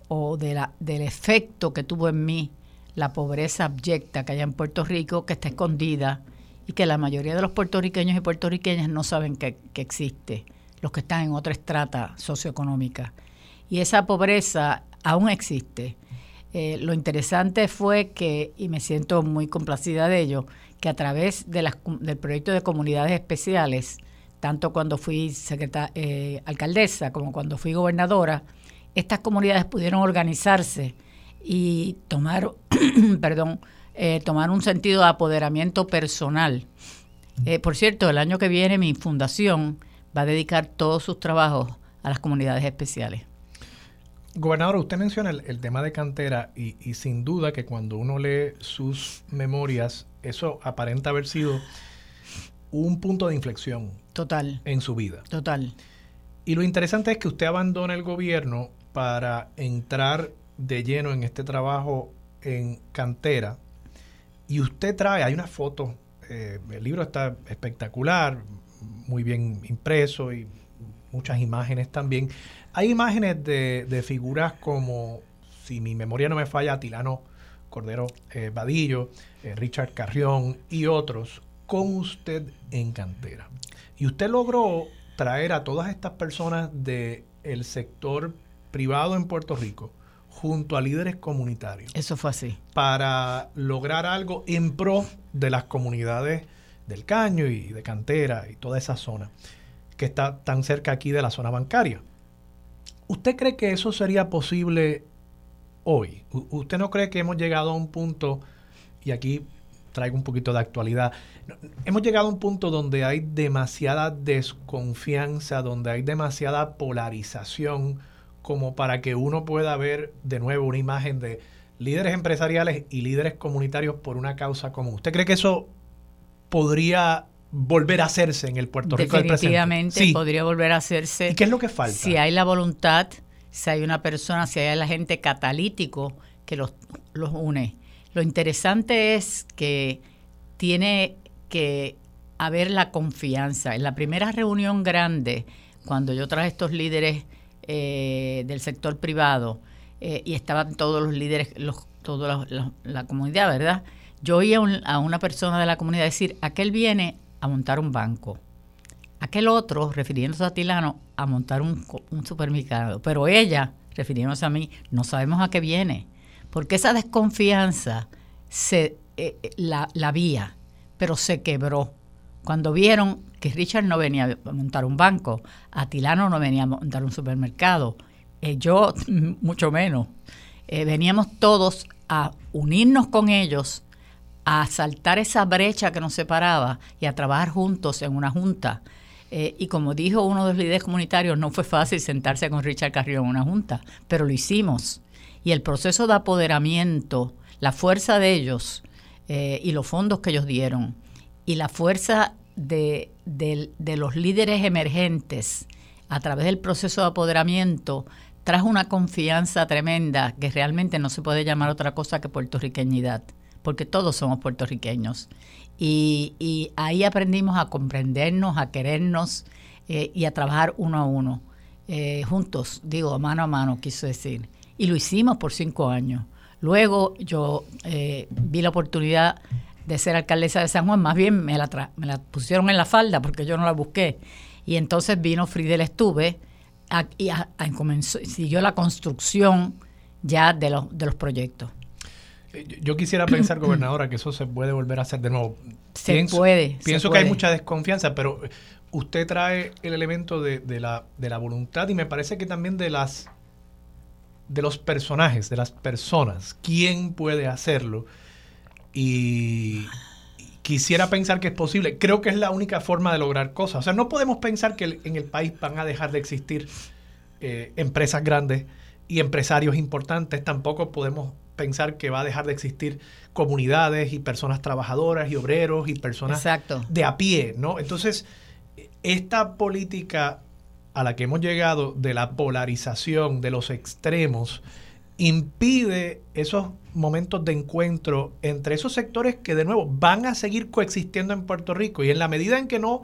o del efecto que tuvo en mí la pobreza abyecta que hay en Puerto Rico, que está escondida y que la mayoría de los puertorriqueños y puertorriqueñas no saben que, existe, los que están en otra estrata socioeconómica. Y esa pobreza aún existe. Eh, lo interesante fue que, y me siento muy complacida de ello, que a través del proyecto de comunidades especiales, tanto cuando fui eh, alcaldesa como cuando fui gobernadora, estas comunidades pudieron organizarse y tomar, perdón, eh, tomar un sentido de apoderamiento personal. Eh, por cierto, el año que viene mi fundación va a dedicar todos sus trabajos a las comunidades especiales. Gobernador, usted menciona el, tema de cantera y, y, sin duda que cuando uno lee sus memorias, eso aparenta haber sido un punto de inflexión. Total. En su vida. Total. Y lo interesante es que usted abandona el gobierno para entrar de lleno en este trabajo en cantera. Y usted trae, hay una foto, eh, el libro está espectacular, muy bien impreso y muchas imágenes también. Hay imágenes de, figuras como, si mi memoria no me falla, Tilano Cordero eh, Vadillo, eh, Richard Carrión y otros con usted en cantera. Y usted logró traer a todas estas personas del el sector privado en Puerto Rico junto a líderes comunitarios. Eso fue así. Para lograr algo en pro de las comunidades del Caño y de Cantera y toda esa zona que está tan cerca aquí de la zona bancaria. ¿Usted cree que eso sería posible hoy? ¿Usted no cree que hemos llegado a un punto, y aquí traigo un poquito de actualidad, hemos llegado a un punto donde hay demasiada desconfianza, donde hay demasiada polarización? como para que uno pueda ver de nuevo una imagen de líderes empresariales y líderes comunitarios por una causa común. ¿Usted cree que eso podría volver a hacerse en el Puerto Rico Definitivamente podría volver a hacerse. ¿Y qué es lo que falta? Si hay la voluntad, si hay una persona, si hay el agente catalítico que los, los une. Lo interesante es que tiene que haber la confianza. En la primera reunión grande, cuando yo traje estos líderes eh, del sector privado eh, y estaban todos los líderes, los, toda la, comunidad, ¿verdad? Yo oía a una persona de la comunidad decir, aquel viene a montar un banco, aquel otro, refiriéndose a Tilano, a montar un, supermercado, pero ella, refiriéndose a mí, no sabemos a qué viene, porque esa desconfianza se eh, la, la vía, pero se quebró. Cuando vieron que Richard no venía a montar un banco, Atilano no venía a montar un supermercado, eh, yo mucho menos. Eh, veníamos todos a unirnos con ellos, a saltar esa brecha que nos separaba y a trabajar juntos en una junta. Eh, y como dijo uno de los líderes comunitarios, no fue fácil sentarse con Richard Carrión en una junta, pero lo hicimos. Y el proceso de apoderamiento, la fuerza de ellos y los fondos que ellos dieron, y la fuerza de, los líderes emergentes a través del proceso de apoderamiento trajo una confianza tremenda que realmente no se puede llamar otra cosa que puertorriqueñidad, porque todos somos puertorriqueños. Y, ahí aprendimos a comprendernos, a querernos eh, y a trabajar uno a uno, eh, juntos, digo, mano a mano, quiso decir. Y lo hicimos por cinco años. Luego yo eh, vi la oportunidad de ser alcaldesa de San Juan, más bien me la, me la pusieron en la falda porque yo no la busqué. Y entonces vino Fridel Estuve y comenzó, siguió la construcción ya de de los proyectos. Yo quisiera pensar, gobernadora, que eso se puede volver a hacer de nuevo. Se puede. Pienso que hay mucha desconfianza, pero usted trae el elemento de, de, la, de la voluntad y me parece que también de las de los personajes, de las personas. ¿Quién puede hacerlo? y quisiera pensar que es posible. Creo que es la única forma de lograr cosas. O sea, no podemos pensar que en el país van a dejar de existir eh, empresas grandes y empresarios importantes. Tampoco podemos pensar que va a dejar de existir comunidades y personas trabajadoras y obreros y personas de a pie, ¿no? Entonces, esta política a la que hemos llegado de la polarización, de los extremos, impide esos momentos de encuentro entre esos sectores que de nuevo van a seguir coexistiendo en Puerto Rico y en la medida en que no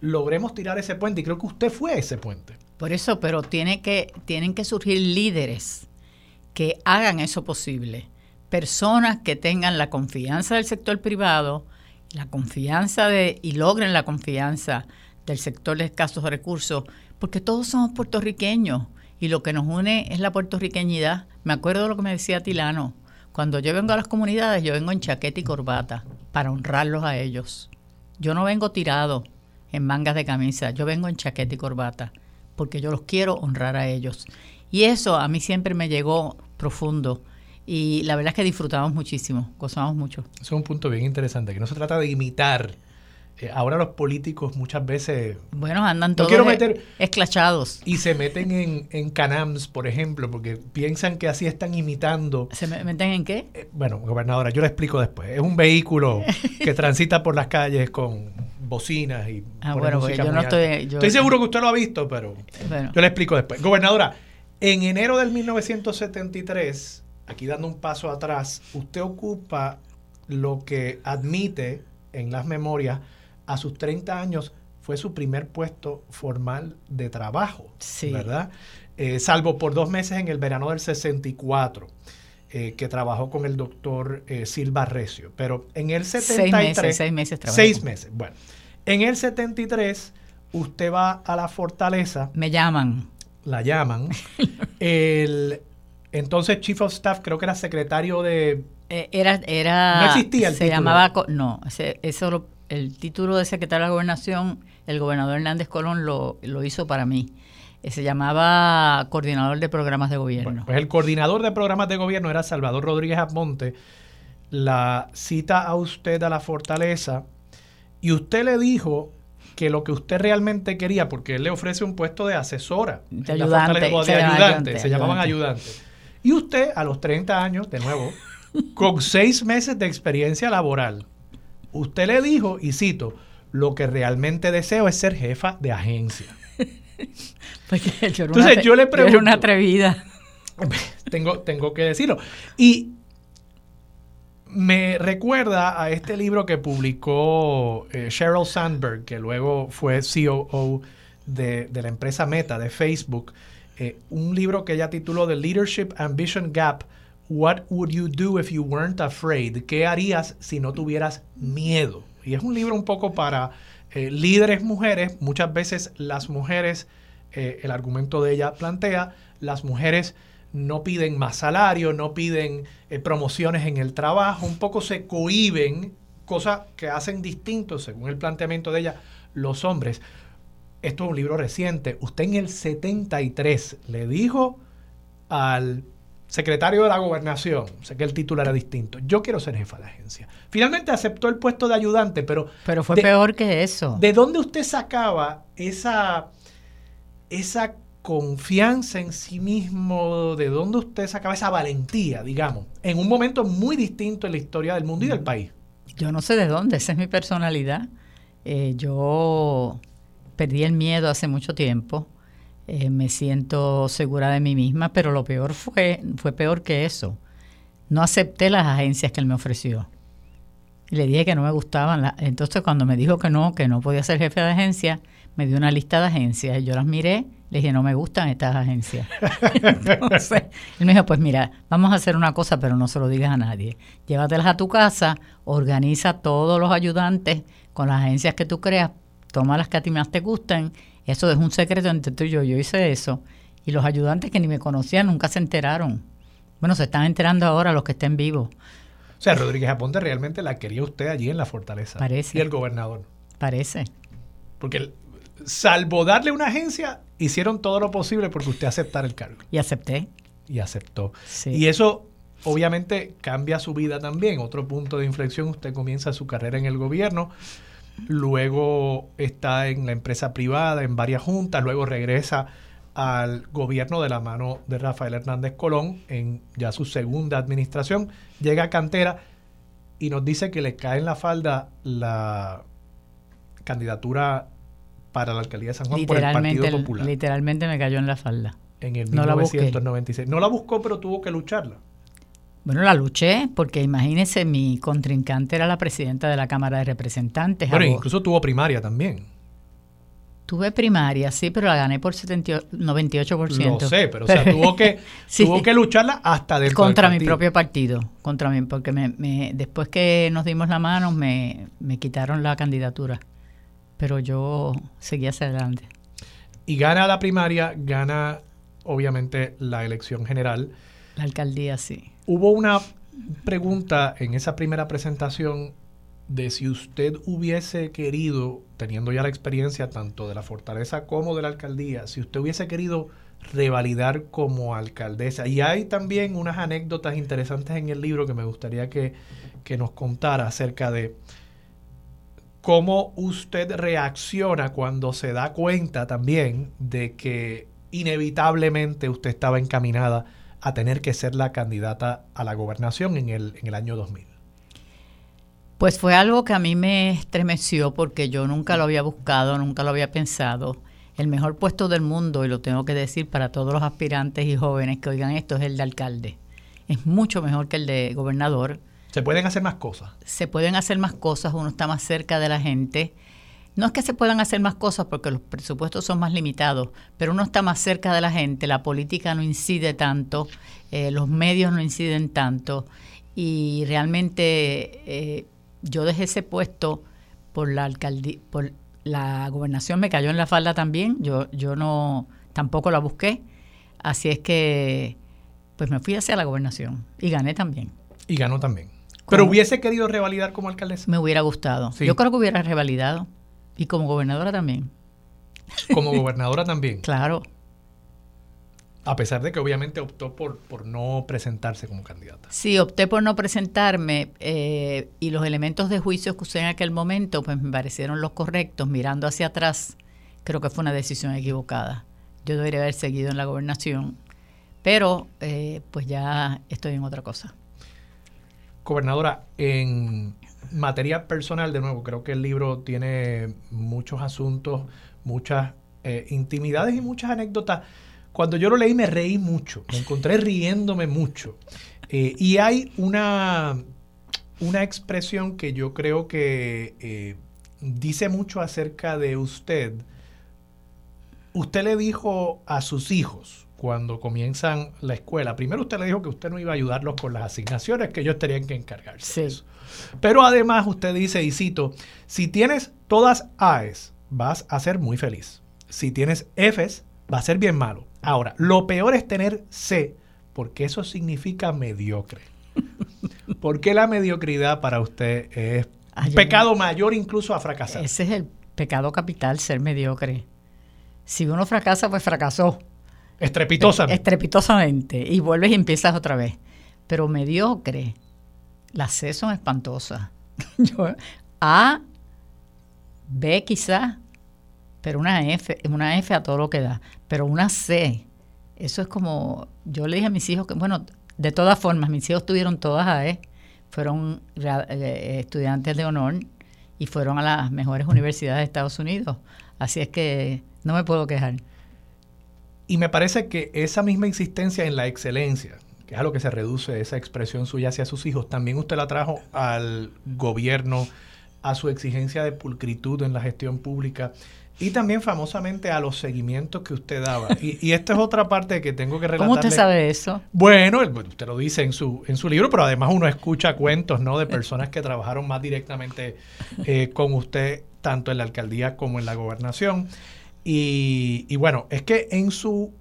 logremos tirar ese puente, y creo que usted fue ese puente. Por eso, pero tiene que, tienen que surgir líderes que hagan eso posible. Personas que tengan la confianza del sector privado, la confianza de, y logren la confianza del sector de escasos recursos, porque todos somos puertorriqueños y lo que nos une es la puertorriqueñidad. Me acuerdo de lo que me decía Tilano, cuando yo vengo a las comunidades, yo vengo en chaqueta y corbata para honrarlos a ellos. Yo no vengo tirado en mangas de camisa, yo vengo en chaqueta y corbata porque yo los quiero honrar a ellos. Y eso a mí siempre me llegó profundo. Y la verdad es que disfrutamos muchísimo, gozamos mucho. Eso es un punto bien interesante, que no se trata de imitar eh, ahora los políticos muchas veces... Bueno, andan todos esclachados. Y se meten en, en, canams, por ejemplo, porque piensan que así están imitando. ¿Se meten en qué? Eh, bueno, gobernadora, yo le explico después. Es un vehículo que transita por las calles con bocinas y... Ah, bueno, yo no estoy... estoy seguro que usted lo ha visto, pero yo le explico después. Gobernadora, en enero del 1973, aquí dando un paso atrás, usted ocupa lo que admite en las memorias a sus 30 años fue su primer puesto formal de trabajo, ¿verdad? Eh, salvo por dos meses en el verano del 64, eh, que trabajó con el doctor eh, Silva Recio. Pero en el 73... Seis meses, seis meses Seis meses, bueno. En el 73, usted va a la fortaleza. Me llaman. La llaman. el entonces Chief of Staff, creo que era secretario de... Era, era... No existía el Se llamaba... No, eso lo el título de secretario de la gobernación, el gobernador Hernández Colón lo, hizo para mí. Eh, se llamaba coordinador de programas de gobierno. pues el coordinador de programas de gobierno era Salvador Rodríguez Aponte. La cita a usted a la fortaleza y usted le dijo que lo que usted realmente quería, porque él le ofrece un puesto de asesora, de ayudante, de ayudante, se llamaban ayudantes. Y usted a los 30 años, de nuevo, con seis meses de experiencia laboral, Usted le dijo, y cito, lo que realmente deseo es ser jefa de agencia. yo Entonces yo le pregunto... Yo una atrevida. Tengo, tengo que decirlo. Y me recuerda a este libro que publicó eh, Sheryl Sandberg, que luego fue COO de, la empresa Meta, de Facebook. Eh, un libro que ella tituló The Leadership Ambition Gap What Would You Do If You Weren't Afraid? ¿Qué harías si no tuvieras miedo? Y es un libro un poco para eh, líderes mujeres. Muchas veces las mujeres, el argumento de ella plantea, las mujeres no piden más salario, no piden eh, promociones en el trabajo, un poco se cohiben, cosa que hacen distinto, según el planteamiento de ella, los hombres. Esto es un libro reciente. Usted en el 73 le dijo al secretario de la gobernación, sé que el título era distinto, yo quiero ser jefa de agencia. Finalmente aceptó el puesto de ayudante, pero... Pero fue peor que eso. ¿De dónde usted sacaba esa, esa confianza en sí mismo? ¿De dónde usted sacaba esa valentía, digamos, en un momento muy distinto en la historia del mundo y del país? Yo no sé de dónde, esa es mi personalidad. Eh, yo perdí el miedo hace mucho tiempo eh, me siento segura de mí misma, pero lo peor fue, fue peor que eso. No acepté las agencias que él me ofreció. Y le dije que no me gustaban. Entonces cuando me dijo que no, que no podía ser jefe de agencia, me dio una lista de agencias y yo las miré, le dije, no me gustan estas agencias. Entonces, él me dijo, pues mira, vamos a hacer una cosa, pero no se lo digas a nadie. Llévatelas a tu casa, organiza todos los ayudantes con las agencias que tú creas, toma las que a ti más te gusten eso es un secreto entre tú y yo. Yo hice eso. Y los ayudantes que ni me conocían nunca se enteraron. Bueno, se están enterando ahora los que estén vivos. O sea, Rodríguez Aponte realmente la quería usted allí en la fortaleza. Parece. Y el gobernador. Parece. Porque salvo darle una agencia, hicieron todo lo posible porque usted aceptara el cargo. Y acepté. Y aceptó. Y eso obviamente cambia su vida también. Otro punto de inflexión, usted comienza su carrera en el gobierno luego está en la empresa privada, en varias juntas, luego regresa al gobierno de la mano de Rafael Hernández Colón en ya su segunda administración, llega a Cantera y nos dice que le cae en la falda la candidatura para la alcaldía de San Juan por el Partido Popular. Literalmente me cayó en la falda. en el No la busqué. 1996. No la buscó, pero tuvo que lucharla. Bueno, la luché porque imagínense, mi contrincante era la presidenta de la Cámara de Representantes. Abo- incluso tuvo primaria también. Tuve primaria, sí, pero la gané por 78, 98%. Lo sé, pero, o sea, tuvo que, Sí. tuvo que lucharla hasta dentro contra del mi propio partido, contra mí, porque me, me- después que nos dimos la mano me, me quitaron la candidatura, pero yo seguí hacia adelante. Y gana la primaria, gana obviamente la elección general. La alcaldía sí. Hubo una pregunta en esa primera presentación de si usted hubiese querido, teniendo ya la experiencia tanto de la fortaleza como de la alcaldía, si usted hubiese querido revalidar como alcaldesa. Y hay también unas anécdotas interesantes en el libro que me gustaría que, que nos contara acerca de cómo usted reacciona cuando se da cuenta también de que inevitablemente usted estaba encaminada a tener que ser la candidata a la gobernación en el, en el año 2000. Pues fue algo que a mí me estremeció porque yo nunca lo había buscado, nunca lo había pensado. El mejor puesto del mundo, y lo tengo que decir para todos los aspirantes y jóvenes que oigan esto, es el de alcalde. Es mucho mejor que el de gobernador. Se pueden hacer más cosas. se pueden hacer más cosas, uno está más cerca de la gente. No es que se puedan hacer más cosas porque los presupuestos son más limitados, pero uno está más cerca de la gente, la política no incide tanto, eh, los medios no inciden tanto y realmente eh, yo dejé ese puesto por la alcaldía, por la gobernación me cayó en la falda también, yo, yo no, tampoco la busqué, así es que pues me fui hacia la gobernación y gané también. Y ganó también. Pero hubiese querido revalidar como alcaldesa. Me hubiera gustado. Sí. Yo creo que hubiera revalidado. Y como gobernadora también. Como gobernadora también. Claro. A pesar de que obviamente optó por, por no presentarse como candidata. Sí, opté por no presentarme eh, y los elementos de juicio que usé en aquel momento pues me parecieron los correctos. Mirando hacia atrás, creo que fue una decisión equivocada. Yo debería haber seguido en la gobernación, pero eh, pues ya estoy en otra cosa. Gobernadora, en materia personal, de nuevo, creo que el libro tiene muchos asuntos, muchas eh, intimidades y muchas anécdotas. Cuando yo lo leí me reí mucho, me encontré riéndome mucho. Eh, y hay una, una expresión que yo creo que eh, dice mucho acerca de usted. Usted le dijo a sus hijos cuando comienzan la escuela, primero usted le dijo que usted no iba a ayudarlos con las asignaciones, que ellos tenían que encargarse de Sí. eso. Pero además usted dice, y cito, si tienes todas A's, vas a ser muy feliz. Si tienes F's, va a ser bien malo. Ahora, lo peor es tener C, porque eso significa mediocre. ¿Por qué la mediocridad para usted es Ay, pecado mayor incluso a fracasar? Ese es el pecado capital, ser mediocre. Si uno fracasa, pues fracasó. Estrepitosamente. Estrepitosamente. Y vuelves y empiezas otra vez. Pero mediocre. Las C son espantosas. A, B quizás, pero una F, una F a todo lo que da. Pero una C, eso es como, yo le dije a mis hijos que, bueno, de todas formas, mis hijos tuvieron todas A, E, fueron eh, estudiantes de honor y fueron a las mejores universidades de Estados Unidos. Así es que no me puedo quejar. Y me parece que esa misma insistencia en la excelencia, que es a lo que se reduce esa expresión suya hacia sus hijos, también usted la trajo al gobierno, a su exigencia de pulcritud en la gestión pública y también famosamente a los seguimientos que usted daba. Y, y esta es otra parte que tengo que relatarle. ¿Cómo usted sabe eso? Bueno, usted lo dice en su, en su libro, pero además uno escucha cuentos ¿no? de personas que trabajaron más directamente eh, con usted, tanto en la alcaldía como en la gobernación. Y, y bueno, es que en, su,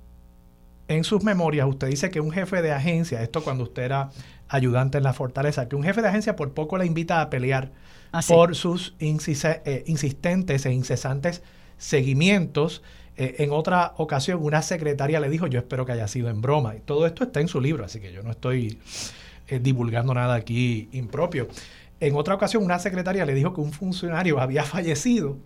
en sus memorias usted dice que un jefe de agencia, esto cuando usted era ayudante en la fortaleza, que un jefe de agencia por poco la invita a pelear Ah, por sus eh, insistentes e incesantes seguimientos. Eh, en otra ocasión, una secretaria le dijo, yo espero que haya sido en broma. Y todo esto está en su libro, así que yo no estoy eh, divulgando nada aquí impropio. En otra ocasión, una secretaria le dijo que un funcionario había fallecido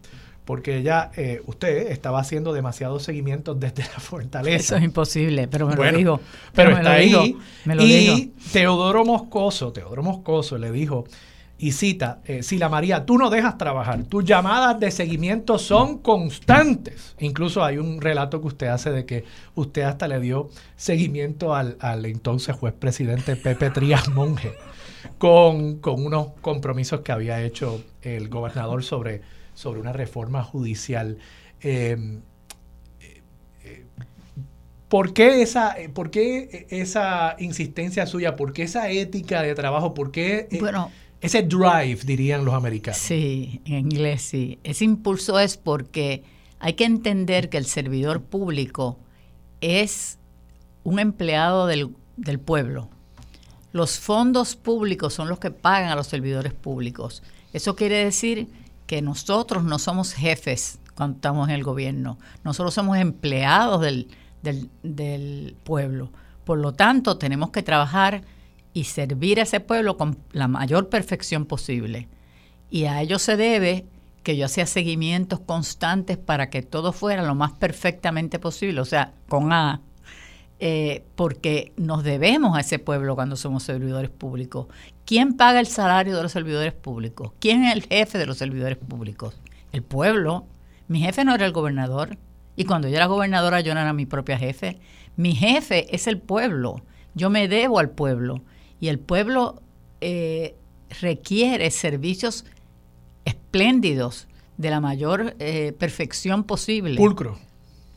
porque ella, eh, usted, estaba haciendo demasiados seguimientos desde la fortaleza. Eso es imposible, pero me Bueno, lo digo. Pero, me está lo ahí. digo, me lo y digo. Teodoro Moscoso, Teodoro Moscoso le dijo, y cita, eh, Sila María, tú no dejas trabajar, tus llamadas de seguimiento son constantes. Incluso hay un relato que usted hace de que usted hasta le dio seguimiento al, entonces juez presidente Pepe Trías Monge con, unos compromisos que había hecho el gobernador sobre, sobre una reforma judicial. Eh, eh, ¿Por qué, esa, ¿Por qué esa insistencia suya? ¿Por qué esa ética de trabajo? ¿Por qué bueno, ese drive, dirían los americanos. Sí, en inglés sí. Ese impulso es porque hay que entender que el servidor público es un empleado del, del pueblo. Los fondos públicos son los que pagan a los servidores públicos. Eso quiere decir que nosotros no somos jefes cuando estamos en el gobierno. Nosotros somos empleados del, del, pueblo. Por lo tanto, tenemos que trabajar y servir a ese pueblo con la mayor perfección posible. Y a ello se debe que yo hacía seguimientos constantes para que todo fuera lo más perfectamente posible, o sea, con A, eh, porque nos debemos a ese pueblo cuando somos servidores públicos. ¿Quién paga el salario de los servidores públicos? ¿Quién es el jefe de los servidores públicos? El pueblo. Mi jefe no era el gobernador. Y cuando yo era gobernadora yo no era mi propia jefe. Mi jefe es el pueblo. Yo me debo al pueblo y el pueblo eh, requiere servicios espléndidos de la mayor eh, perfección posible. Pulcro.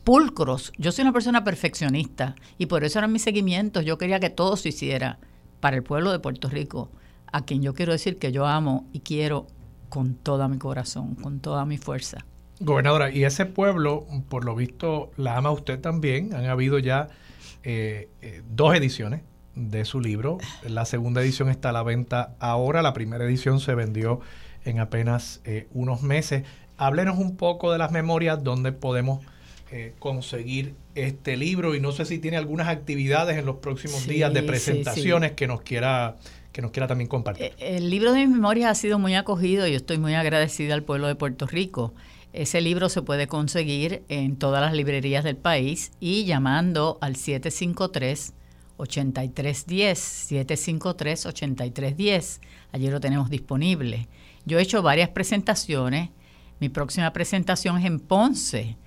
Pulcros. Yo soy una persona perfeccionista y por eso eran mis seguimientos. Yo quería que todo se hiciera para el pueblo de Puerto Rico, a quien yo quiero decir que yo amo y quiero con toda mi corazón, con toda mi fuerza. Gobernadora, y ese pueblo, por lo visto, la ama usted también. Han habido ya eh, dos ediciones de su libro. La segunda edición está a la venta ahora, la primera edición se vendió en apenas eh, unos meses. Háblenos un poco de las memorias, donde podemos eh, conseguir este libro y no sé si tiene algunas actividades en los próximos días de presentaciones que nos quiera que nos quiera también compartir. Eh, el libro de mis memorias ha sido muy acogido y yo estoy muy agradecida al pueblo de Puerto Rico. Ese libro se puede conseguir en todas las librerías del país y llamando al 753 8310, 753-8310. Allí lo tenemos disponible. Yo he hecho varias presentaciones. Mi próxima presentación es en Ponce,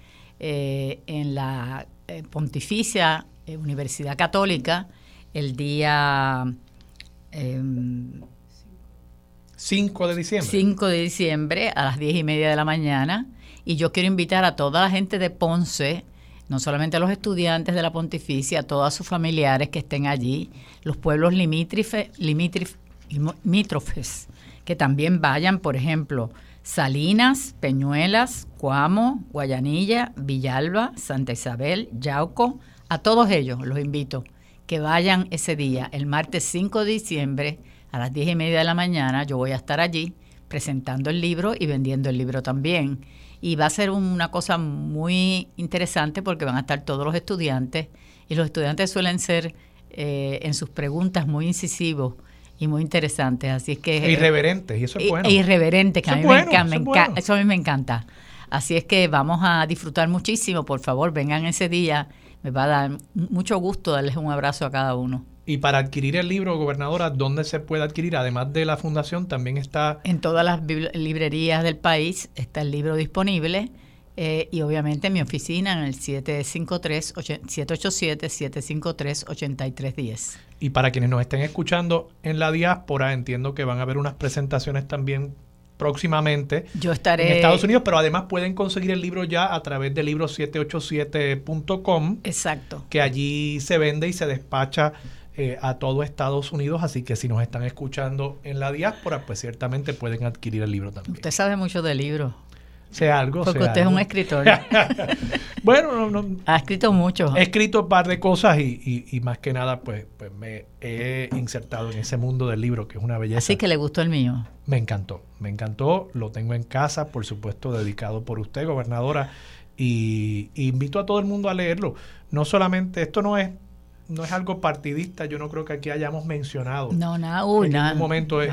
eh, en la eh, Pontificia eh, Universidad Católica, el día... 5 de diciembre. 5 de diciembre a las 10 y media de la mañana. Y yo quiero invitar a toda la gente de Ponce no solamente a los estudiantes de la pontificia, a todos sus familiares que estén allí, los pueblos limítrofes, limítrofes, que también vayan, por ejemplo, Salinas, Peñuelas, Cuamo, Guayanilla, Villalba, Santa Isabel, Yauco, a todos ellos los invito que vayan ese día, el martes 5 de diciembre, a las 10 y media de la mañana, yo voy a estar allí presentando el libro y vendiendo el libro también. Y va a ser una cosa muy interesante porque van a estar todos los estudiantes y los estudiantes suelen ser eh, en sus preguntas muy incisivos y muy interesantes, así es que... E irreverentes, y eso es bueno. E irreverentes, que a mí me, encanta, eso a mí me encanta. Así es que vamos a disfrutar muchísimo, por favor, vengan ese día, me va a dar mucho gusto darles un abrazo a cada uno. Y para adquirir el libro, gobernadora, ¿dónde se puede adquirir? Además de la fundación, también está... En todas las librerías del país está el libro disponible. Eh, y obviamente en mi oficina en el 787-753-8310. Y para quienes nos estén escuchando en la diáspora, entiendo que van a haber unas presentaciones también próximamente Yo estaré... en Estados Unidos, pero además pueden conseguir el libro ya a través de libro787.com. Exacto. Que allí se vende y se despacha eh, a todo Estados Unidos, así que si nos están escuchando en la diáspora, pues ciertamente pueden adquirir el libro también. Usted sabe mucho de libros. Sea algo. Porque usted es un escritor. bueno, no, ha escrito mucho. He escrito un par de cosas y, y, más que nada, pues, pues me he insertado en ese mundo del libro, que es una belleza. Así que le gustó el mío. Me encantó, me encantó. Lo tengo en casa, por supuesto, dedicado por usted, gobernadora. Y, y invito a todo el mundo a leerlo. No solamente, esto no es no es algo partidista, yo no creo que aquí hayamos mencionado. No, nada, en ningún momento es,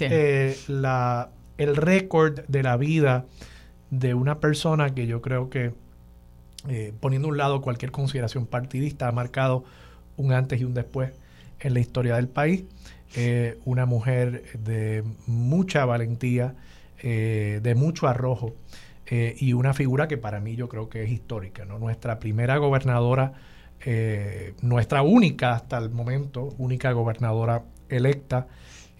eh, la, el récord de la vida de una persona que yo creo que, eh, poniendo a un lado cualquier consideración partidista, ha marcado un antes y un después en la historia del país. eh, una mujer de mucha valentía, eh, de mucho arrojo y una figura que para mí yo creo que es histórica. ¿no? Nuestra primera gobernadora, nuestra única hasta el momento, única gobernadora electa.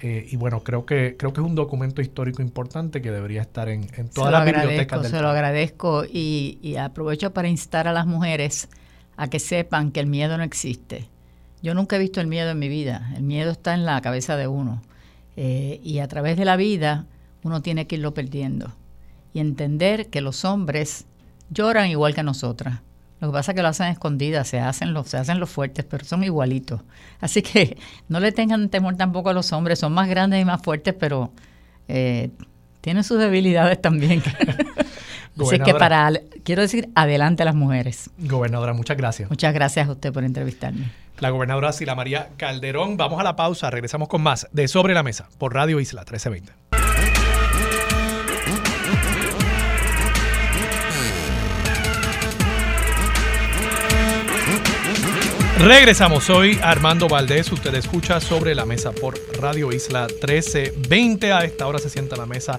Y bueno, creo que creo que es un documento histórico importante que debería estar en, en todas las bibliotecas del Se lo agradezco y, y aprovecho para instar a las mujeres a que sepan que el miedo no existe yo nunca he visto el miedo en mi vida. El miedo está en la cabeza de uno. Eh, y a través de la vida uno tiene que irlo perdiendo. Y entender que los hombres lloran igual que nosotras. Lo que pasa es que lo hacen escondidas, se hacen los, se hacen los fuertes, pero son igualitos. Así que no le tengan temor tampoco a los hombres, son más grandes y más fuertes, pero eh, tienen sus debilidades también. Así que para, quiero decir, adelante a las mujeres. Gobernadora, muchas gracias. Muchas gracias a usted por entrevistarme la gobernadora Sila María Calderón. Vamos a la pausa, regresamos con más de Sobre la Mesa por Radio Isla 1320. Regresamos, soy Armando Valdés, usted escucha sobre la mesa por Radio Isla 1320. A esta hora se sienta la mesa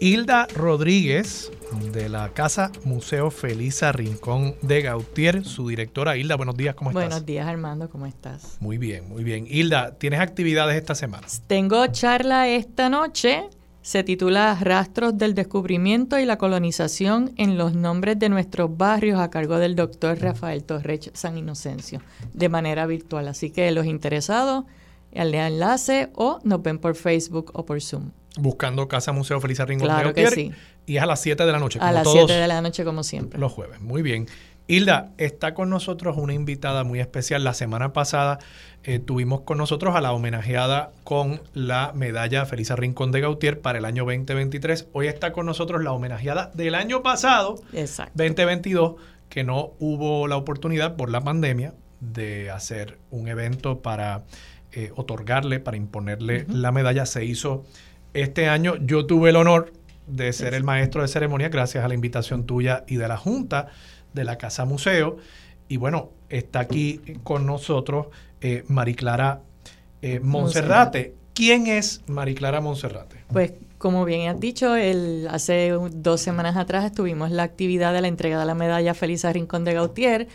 Hilda Rodríguez, de la Casa Museo Felisa Rincón de Gautier, su directora. Hilda, buenos días, ¿cómo estás? Buenos días, Armando, ¿cómo estás? Muy bien, muy bien. Hilda, ¿tienes actividades esta semana? Tengo charla esta noche. Se titula Rastros del descubrimiento y la colonización en los nombres de nuestros barrios a cargo del doctor Rafael Torres San Inocencio, de manera virtual. Así que los interesados, al enlace o nos ven por Facebook o por Zoom buscando Casa Museo Felisa Rincón claro que sí. Y es a las 7 de la noche. a las 7 de la noche, como siempre. Los jueves. Muy bien. Hilda, está con nosotros una invitada muy especial. La semana pasada eh, tuvimos con nosotros a la homenajeada con la medalla Felisa Rincón de Gautier para el año 2023. Hoy está con nosotros la homenajeada del año pasado, Exacto. 2022, que no hubo la oportunidad por la pandemia de hacer un evento para eh, otorgarle, para imponerle la medalla. Se hizo este año yo tuve el honor de ser el maestro de ceremonia gracias a la invitación tuya y de la Junta de la Casa Museo. Y bueno, está aquí con nosotros eh, Mariclara eh, Monserrate. ¿Quién es Mariclara Monserrate? Pues como bien has dicho, el, hace dos semanas atrás estuvimos la actividad de la entrega de la medalla Feliz Rincón de Gautier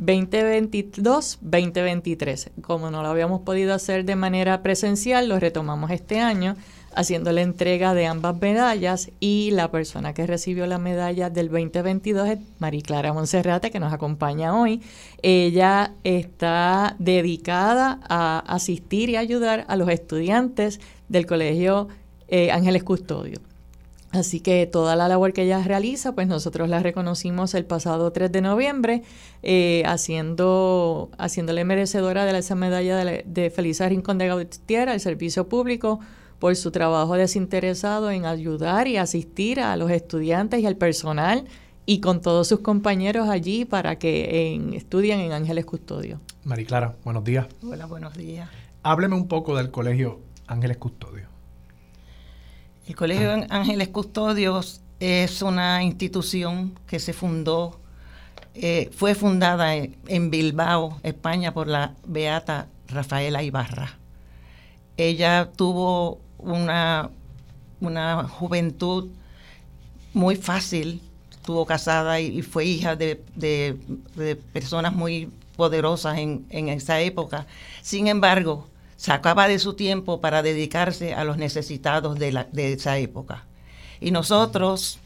2022-2023. Como no lo habíamos podido hacer de manera presencial, lo retomamos este año haciendo la entrega de ambas medallas y la persona que recibió la medalla del 2022 es Mariclara Monserrate, que nos acompaña hoy. Ella está dedicada a asistir y ayudar a los estudiantes del Colegio eh, Ángeles Custodio. Así que toda la labor que ella realiza, pues nosotros la reconocimos el pasado 3 de noviembre, eh, haciendo, haciéndole merecedora de esa medalla de, de Felisa Rincón de Gautier al servicio público por su trabajo desinteresado en ayudar y asistir a los estudiantes y al personal y con todos sus compañeros allí para que estudien en Ángeles Custodio. Mariclara, buenos días. Hola, buenos días. Hábleme un poco del Colegio Ángeles Custodio. El Colegio Ángeles Custodios es una institución que se fundó, eh, fue fundada en Bilbao, España, por la beata Rafaela Ibarra. Ella tuvo una, una juventud muy fácil, estuvo casada y, fue hija de, personas muy poderosas en, esa época. Sin embargo, sacaba de su tiempo para dedicarse a los necesitados de, la, de esa época. Y nosotros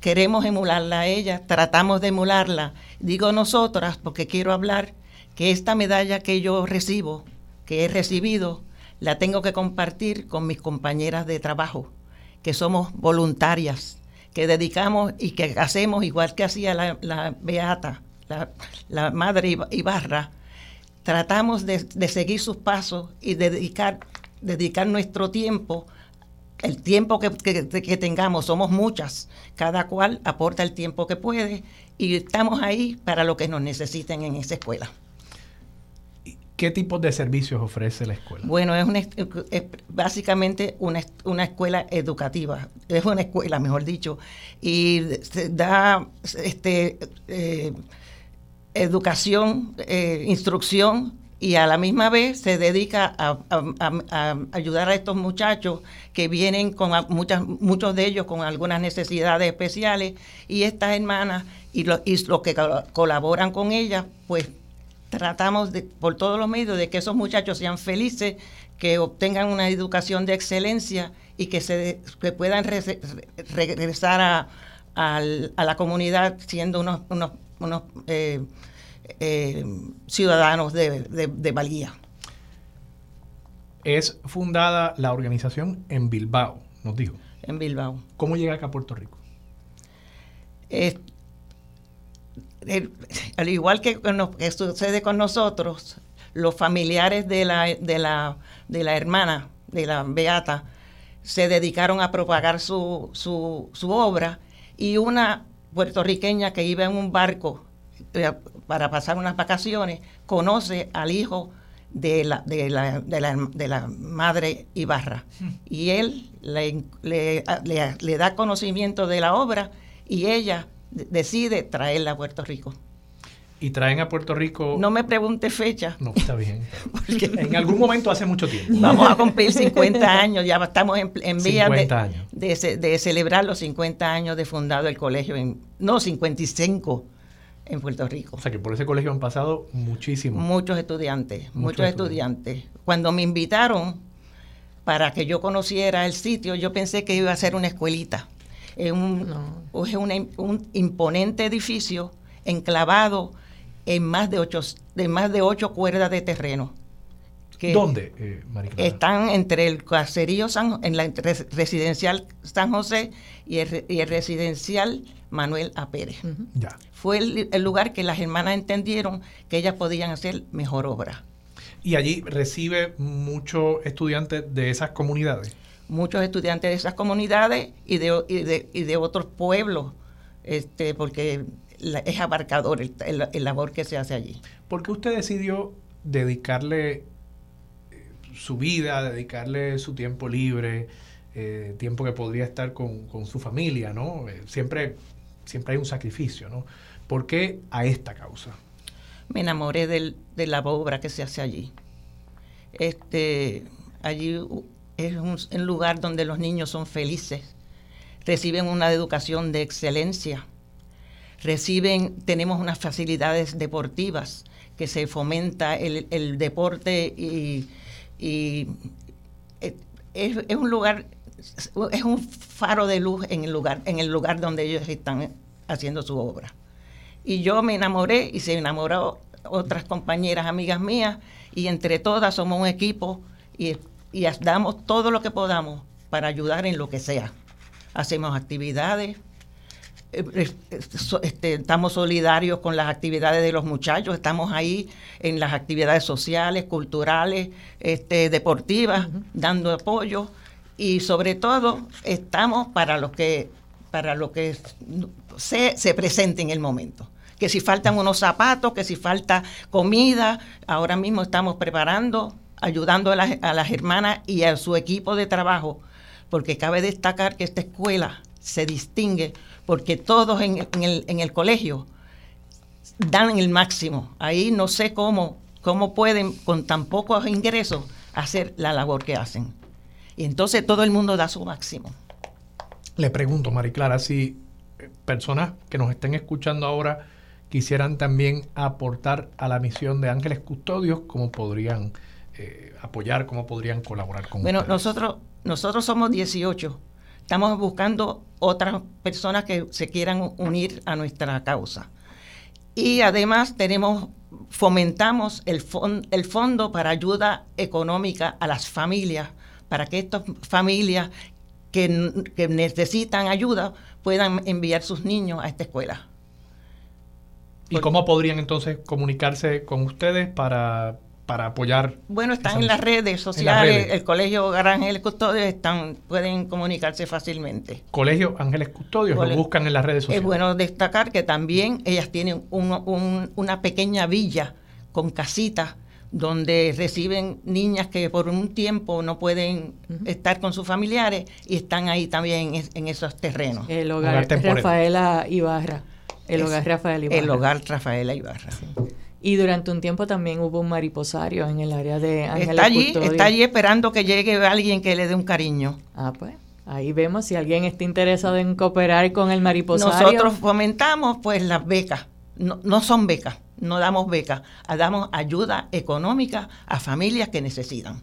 queremos emularla a ella, tratamos de emularla. Digo nosotras porque quiero hablar que esta medalla que yo recibo, que he recibido, la tengo que compartir con mis compañeras de trabajo, que somos voluntarias, que dedicamos y que hacemos igual que hacía la, Beata, la, Madre Ibarra, tratamos de, seguir sus pasos y dedicar, dedicar nuestro tiempo el tiempo que, que, tengamos, somos muchas, cada cual aporta el tiempo que puede y estamos ahí para lo que nos necesiten en esa escuela. ¿Qué tipos de servicios ofrece la escuela? Bueno, es, básicamente una, escuela educativa, es una escuela, mejor dicho, y da este, eh, educación, eh, instrucción y a la misma vez se dedica a, ayudar a estos muchachos que vienen con muchas, muchos de ellos con algunas necesidades especiales y estas hermanas y los lo que colaboran con ellas, pues tratamos de, por todos los medios de que esos muchachos sean felices, que obtengan una educación de excelencia y que, se, que puedan regresar a, a, la comunidad siendo unos, unos, unos eh, eh, ciudadanos de, de, valía. Es fundada la organización en Bilbao, nos dijo. En Bilbao. ¿Cómo llega acá a Puerto Rico? Al igual que, que, sucede con nosotros, los familiares de la, de la, de la hermana, de la Beata, se dedicaron a propagar su, su, su obra y una puertorriqueña que iba en un barco eh, para pasar unas vacaciones, conoce al hijo de la, de la, de la, de la madre Ibarra. Hmm. Y él le, le, le, da conocimiento de la obra y ella decide traerla a Puerto Rico. Y traen a Puerto Rico. No me pregunte fecha. No, está bien. en algún momento hace mucho tiempo. Vamos a cumplir 50 años, ya estamos en, en vía de, de, celebrar los 50 años de fundado el colegio. En, no, 55 en Puerto Rico. O sea que por ese colegio han pasado muchísimos. Muchos estudiantes, muchos, estudiantes. Cuando me invitaron para que yo conociera el sitio, yo pensé que iba a ser una escuelita. Es un, un imponente edificio enclavado en más de ocho, de más de ocho cuerdas de terreno. ¿Dónde, eh, Están entre el caserío San, en la residencial San José y el, residencial Manuel A. Pérez. ya. Fue el, lugar que las hermanas entendieron que ellas podían hacer mejor obra. ¿Y allí recibe muchos estudiantes de esas comunidades? Muchos estudiantes de esas comunidades y de, y de, y de otros pueblos, este, porque es abarcador el, el, labor que se hace allí. ¿Por qué usted decidió dedicarle su vida, dedicarle su tiempo libre, eh, tiempo que podría estar con, su familia, ¿no? Eh, siempre, siempre hay un sacrificio, ¿no? ¿Por qué a esta causa? Me enamoré del, de la obra que se hace allí. Este, allí es un, lugar donde los niños son felices, reciben una educación de excelencia, reciben, tenemos unas facilidades deportivas que se fomenta el, el deporte y y eh, es, un lugar, es un faro de luz en el lugar, en el lugar donde ellos están haciendo su obra. Y yo me enamoré y se enamoró otras compañeras, amigas mías, y entre todas somos un equipo y, y damos todo lo que podamos para ayudar en lo que sea. Hacemos actividades, eh, este, estamos solidarios con las actividades de los muchachos, estamos ahí en las actividades sociales, culturales, este, deportivas, dando apoyo y sobre todo estamos para lo que para lo que se, se presente en el momento. Que si faltan unos zapatos, que si falta comida, ahora mismo estamos preparando, ayudando a las, a hermanas y a su equipo de trabajo, porque cabe destacar que esta escuela se distingue porque todos en, el, en el colegio dan el máximo. Ahí no sé cómo, cómo pueden con tan pocos ingresos hacer la labor que hacen. Y entonces todo el mundo da su máximo. Le pregunto, Clara, si eh, personas que nos estén escuchando ahora quisieran también aportar a la misión de Ángeles Custodios, ¿cómo podrían eh, apoyar, cómo podrían colaborar con Bueno, nosotros, nosotros somos 18 Estamos buscando otras personas que se quieran unir a nuestra causa. Y además tenemos, fomentamos el, el fondo para ayuda económica a las familias, para que estas familias que, que necesitan ayuda puedan enviar sus niños a esta escuela. ¿Y cómo podrían entonces comunicarse con ustedes para para apoyar. Bueno, están en las redes sociales, el Colegio Ángeles Custodios, están, pueden comunicarse fácilmente. Colegio Ángeles Custodios, lo buscan en las redes sociales. Es bueno destacar que también ellas tienen una pequeña villa con casitas donde reciben niñas que por un tiempo no pueden estar con sus familiares y están ahí también en, esos terrenos. El hogar, Rafaela Ibarra. El hogar Rafaela Ibarra. El hogar Rafaela Ibarra. Y durante un tiempo también hubo un mariposario en el área de Ángeles Está allí, Custodio. está allí esperando que llegue alguien que le dé un cariño. Ah, pues. Ahí vemos si alguien está interesado en cooperar con el mariposario. Nosotros fomentamos pues las becas. No, no son becas, no damos becas, ah, damos ayuda económica a familias que necesitan.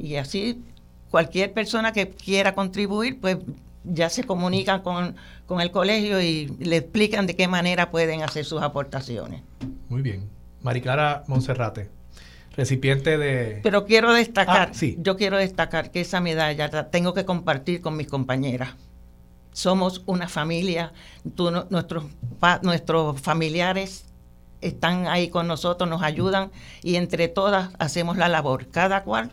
Y así cualquier persona que quiera contribuir, pues ya se comunican con, con el colegio y le explican de qué manera pueden hacer sus aportaciones. Muy bien. Mariclara Monserrate, recipiente de... Pero quiero destacar, Ah, sí. yo quiero destacar que esa medalla la tengo que compartir con mis compañeras. Somos una familia, tú, no- nuestros, pa- nuestros familiares están ahí con nosotros, nos ayudan y entre todas hacemos la labor, cada cual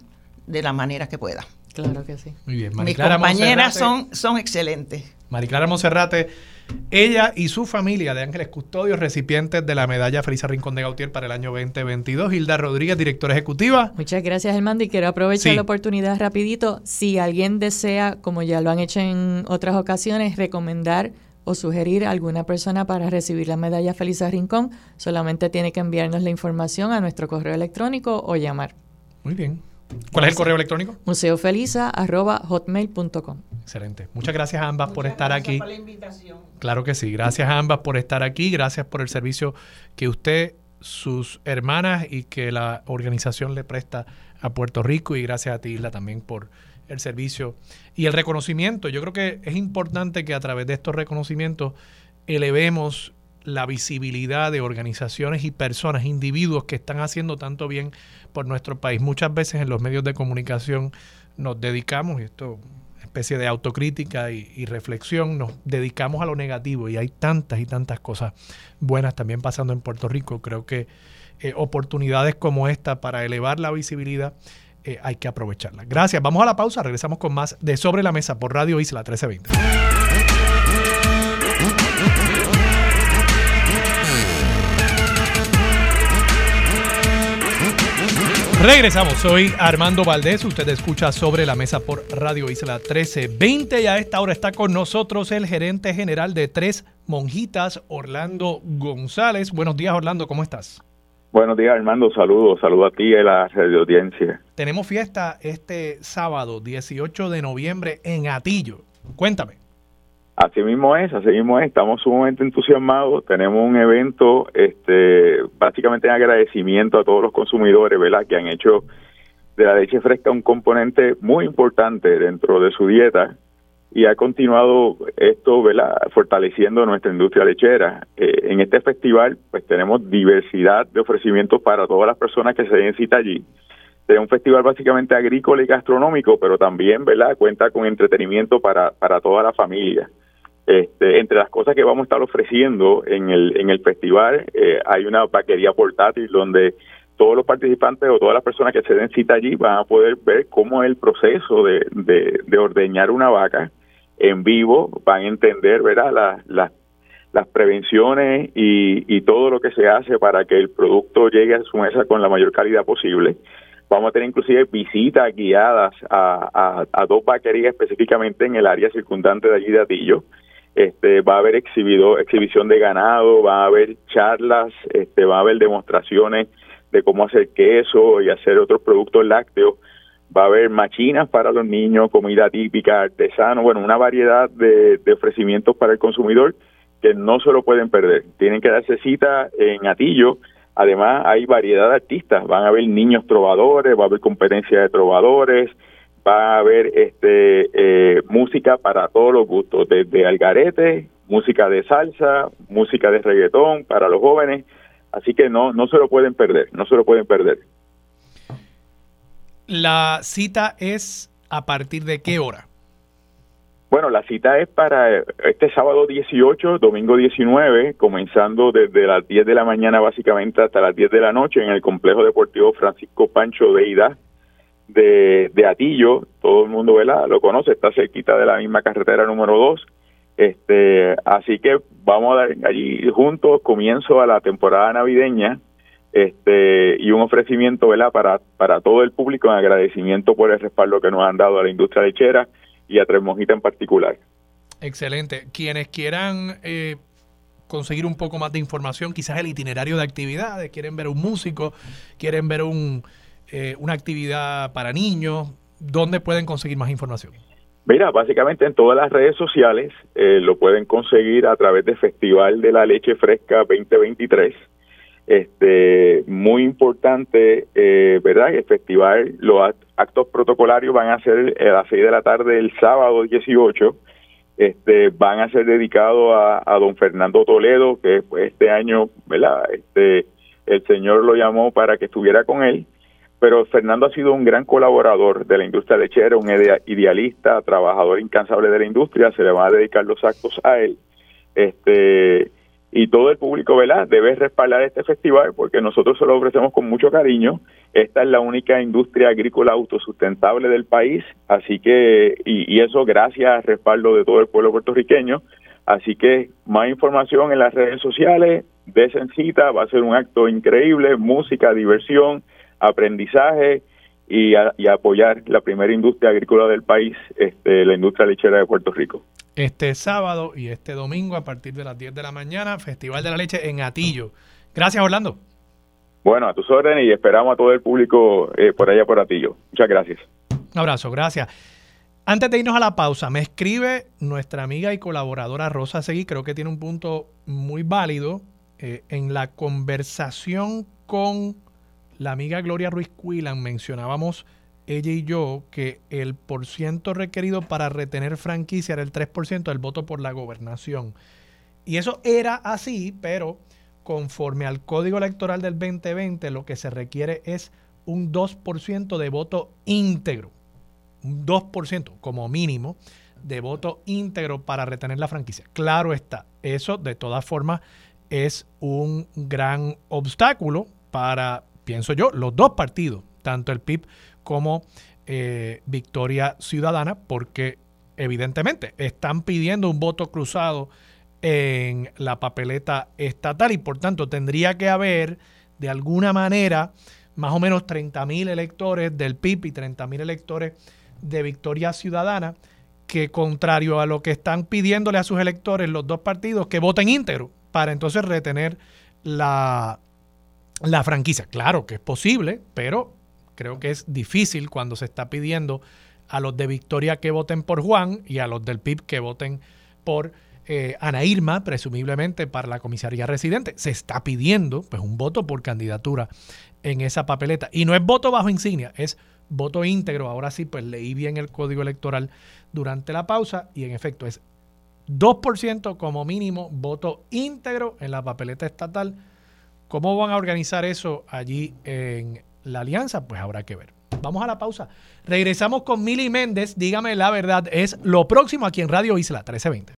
de la manera que pueda. Claro que sí. Muy bien. Mis Mariclara compañeras Monserrate- son, son excelentes. Mariclara Monserrate, ella y su familia de Ángeles Custodios, recipientes de la medalla Felisa Rincón de Gautier para el año 2022. Hilda Rodríguez, directora ejecutiva. Muchas gracias, Armando, y quiero aprovechar Sí. la oportunidad rapidito. Si alguien desea, como ya lo han hecho en otras ocasiones, recomendar o sugerir a alguna persona para recibir la medalla Felisa Rincón, solamente tiene que enviarnos la información a nuestro correo electrónico o llamar. Muy bien. ¿Cuál es el correo electrónico? museofelisa.hotmail.com. Excelente. Muchas gracias a ambas por estar aquí. Claro que sí. Gracias a ambas por estar aquí. Gracias por el servicio que usted, sus hermanas y que la organización le presta a Puerto Rico. Y gracias a ti, Isla, también por el servicio y el reconocimiento. Yo creo que es importante que a través de estos reconocimientos elevemos la visibilidad de organizaciones y personas, individuos que están haciendo tanto bien por nuestro país. Muchas veces en los medios de comunicación nos dedicamos, y esto especie de autocrítica y, y reflexión, nos dedicamos a lo negativo y hay tantas y tantas cosas buenas también pasando en Puerto Rico. Creo que eh, oportunidades como esta para elevar la visibilidad eh, hay que aprovecharlas. Gracias. Vamos a la pausa. Regresamos con más de Sobre la Mesa por Radio Isla 1320. Regresamos, soy Armando Valdés, usted escucha sobre la mesa por Radio Isla 1320 y a esta hora está con nosotros el gerente general de Tres Monjitas, Orlando González. Buenos días Orlando, ¿cómo estás? Buenos días, Armando. Saludos. Saludos a ti y a la radio audiencia. Tenemos fiesta este sábado 18 de noviembre en Atillo. Cuéntame. Así mismo es, así mismo es. Estamos sumamente entusiasmados. Tenemos un evento, este, básicamente en agradecimiento a todos los consumidores, ¿verdad? Que han hecho de la leche fresca un componente muy importante dentro de su dieta y ha continuado esto, ¿verdad? Fortaleciendo nuestra industria lechera. Eh, en este festival, pues tenemos diversidad de ofrecimientos para todas las personas que se den cita allí. Es un festival básicamente agrícola y gastronómico, pero también, ¿verdad? Cuenta con entretenimiento para, para toda la familia. Este, entre las cosas que vamos a estar ofreciendo en el, en el festival, eh, hay una vaquería portátil donde todos los participantes o todas las personas que se den cita allí van a poder ver cómo es el proceso de, de, de ordeñar una vaca en vivo, van a entender, ¿verdad? Las, las, las prevenciones y, y todo lo que se hace para que el producto llegue a su mesa con la mayor calidad posible. Vamos a tener inclusive visitas guiadas a, a, a dos vaquerías específicamente en el área circundante de allí de Atillo. Este, va a haber exhibición de ganado, va a haber charlas, este, va a haber demostraciones de cómo hacer queso y hacer otros productos lácteos. Va a haber machinas para los niños, comida típica, artesano, bueno, una variedad de, de ofrecimientos para el consumidor que no se lo pueden perder. Tienen que darse cita en Atillo. Además, hay variedad de artistas. Van a haber niños trovadores, va a haber competencia de trovadores, va a haber este eh, música para todos los gustos, desde algarete, música de salsa, música de reggaetón para los jóvenes. Así que no, no se lo pueden perder, no se lo pueden perder. La cita es a partir de qué hora? Bueno, la cita es para este sábado 18, domingo 19, comenzando desde las 10 de la mañana básicamente hasta las 10 de la noche en el complejo deportivo Francisco Pancho Deida de, de Atillo. Todo el mundo ¿verdad? lo conoce, está cerquita de la misma carretera número 2. Este, así que vamos a dar allí juntos comienzo a la temporada navideña este y un ofrecimiento para para todo el público en agradecimiento por el respaldo que nos han dado a la industria lechera y a Tres Monjitas en particular. Excelente. Quienes quieran eh, conseguir un poco más de información, quizás el itinerario de actividades, quieren ver un músico, quieren ver un, eh, una actividad para niños, ¿dónde pueden conseguir más información? Mira, básicamente en todas las redes sociales eh, lo pueden conseguir a través del Festival de la Leche Fresca 2023. Este, muy importante, eh, ¿verdad? El festival, los actos protocolarios van a ser a las 6 de la tarde el sábado 18. Este, van a ser dedicados a, don Fernando Toledo, que pues, este año, ¿verdad? Este, el señor lo llamó para que estuviera con él pero Fernando ha sido un gran colaborador de la industria lechera, un idealista, trabajador incansable de la industria, se le van a dedicar los actos a él. Este y todo el público, ¿verdad? Debe respaldar este festival porque nosotros se lo ofrecemos con mucho cariño. Esta es la única industria agrícola autosustentable del país, así que, y, y eso gracias al respaldo de todo el pueblo puertorriqueño. Así que más información en las redes sociales, de va a ser un acto increíble, música, diversión, aprendizaje y, apoyar la primera industria agrícola del país, este, la industria lechera de Puerto Rico. Este sábado y este domingo a partir de las 10 de la mañana, Festival de la Leche en Atillo. Gracias, Orlando. Bueno, a tus órdenes y esperamos a todo el público eh, por allá por Atillo. Muchas gracias. Un abrazo, gracias. Antes de irnos a la pausa, me escribe nuestra amiga y colaboradora Rosa Seguí, creo que tiene un punto muy válido eh, en la conversación con la amiga Gloria Ruiz Quilan mencionábamos ella y yo que el porciento requerido para retener franquicia era el 3% del voto por la gobernación. Y eso era así, pero conforme al código electoral del 2020, lo que se requiere es un 2% de voto íntegro. Un 2% como mínimo de voto íntegro para retener la franquicia. Claro está, eso de todas formas es un gran obstáculo para pienso yo, los dos partidos, tanto el PIB como eh, Victoria Ciudadana, porque evidentemente están pidiendo un voto cruzado en la papeleta estatal y por tanto tendría que haber de alguna manera más o menos 30 mil electores del PIB y 30 mil electores de Victoria Ciudadana que contrario a lo que están pidiéndole a sus electores los dos partidos que voten íntegro para entonces retener la, la franquicia. Claro que es posible, pero creo que es difícil cuando se está pidiendo a los de Victoria que voten por Juan y a los del PIB que voten por eh, Ana Irma, presumiblemente para la comisaría residente. Se está pidiendo pues, un voto por candidatura en esa papeleta. Y no es voto bajo insignia, es voto íntegro. Ahora sí, pues leí bien el código electoral durante la pausa y en efecto es 2% como mínimo voto íntegro en la papeleta estatal ¿Cómo van a organizar eso allí en la alianza? Pues habrá que ver. Vamos a la pausa. Regresamos con Mili Méndez. Dígame la verdad, es lo próximo aquí en Radio Isla 1320.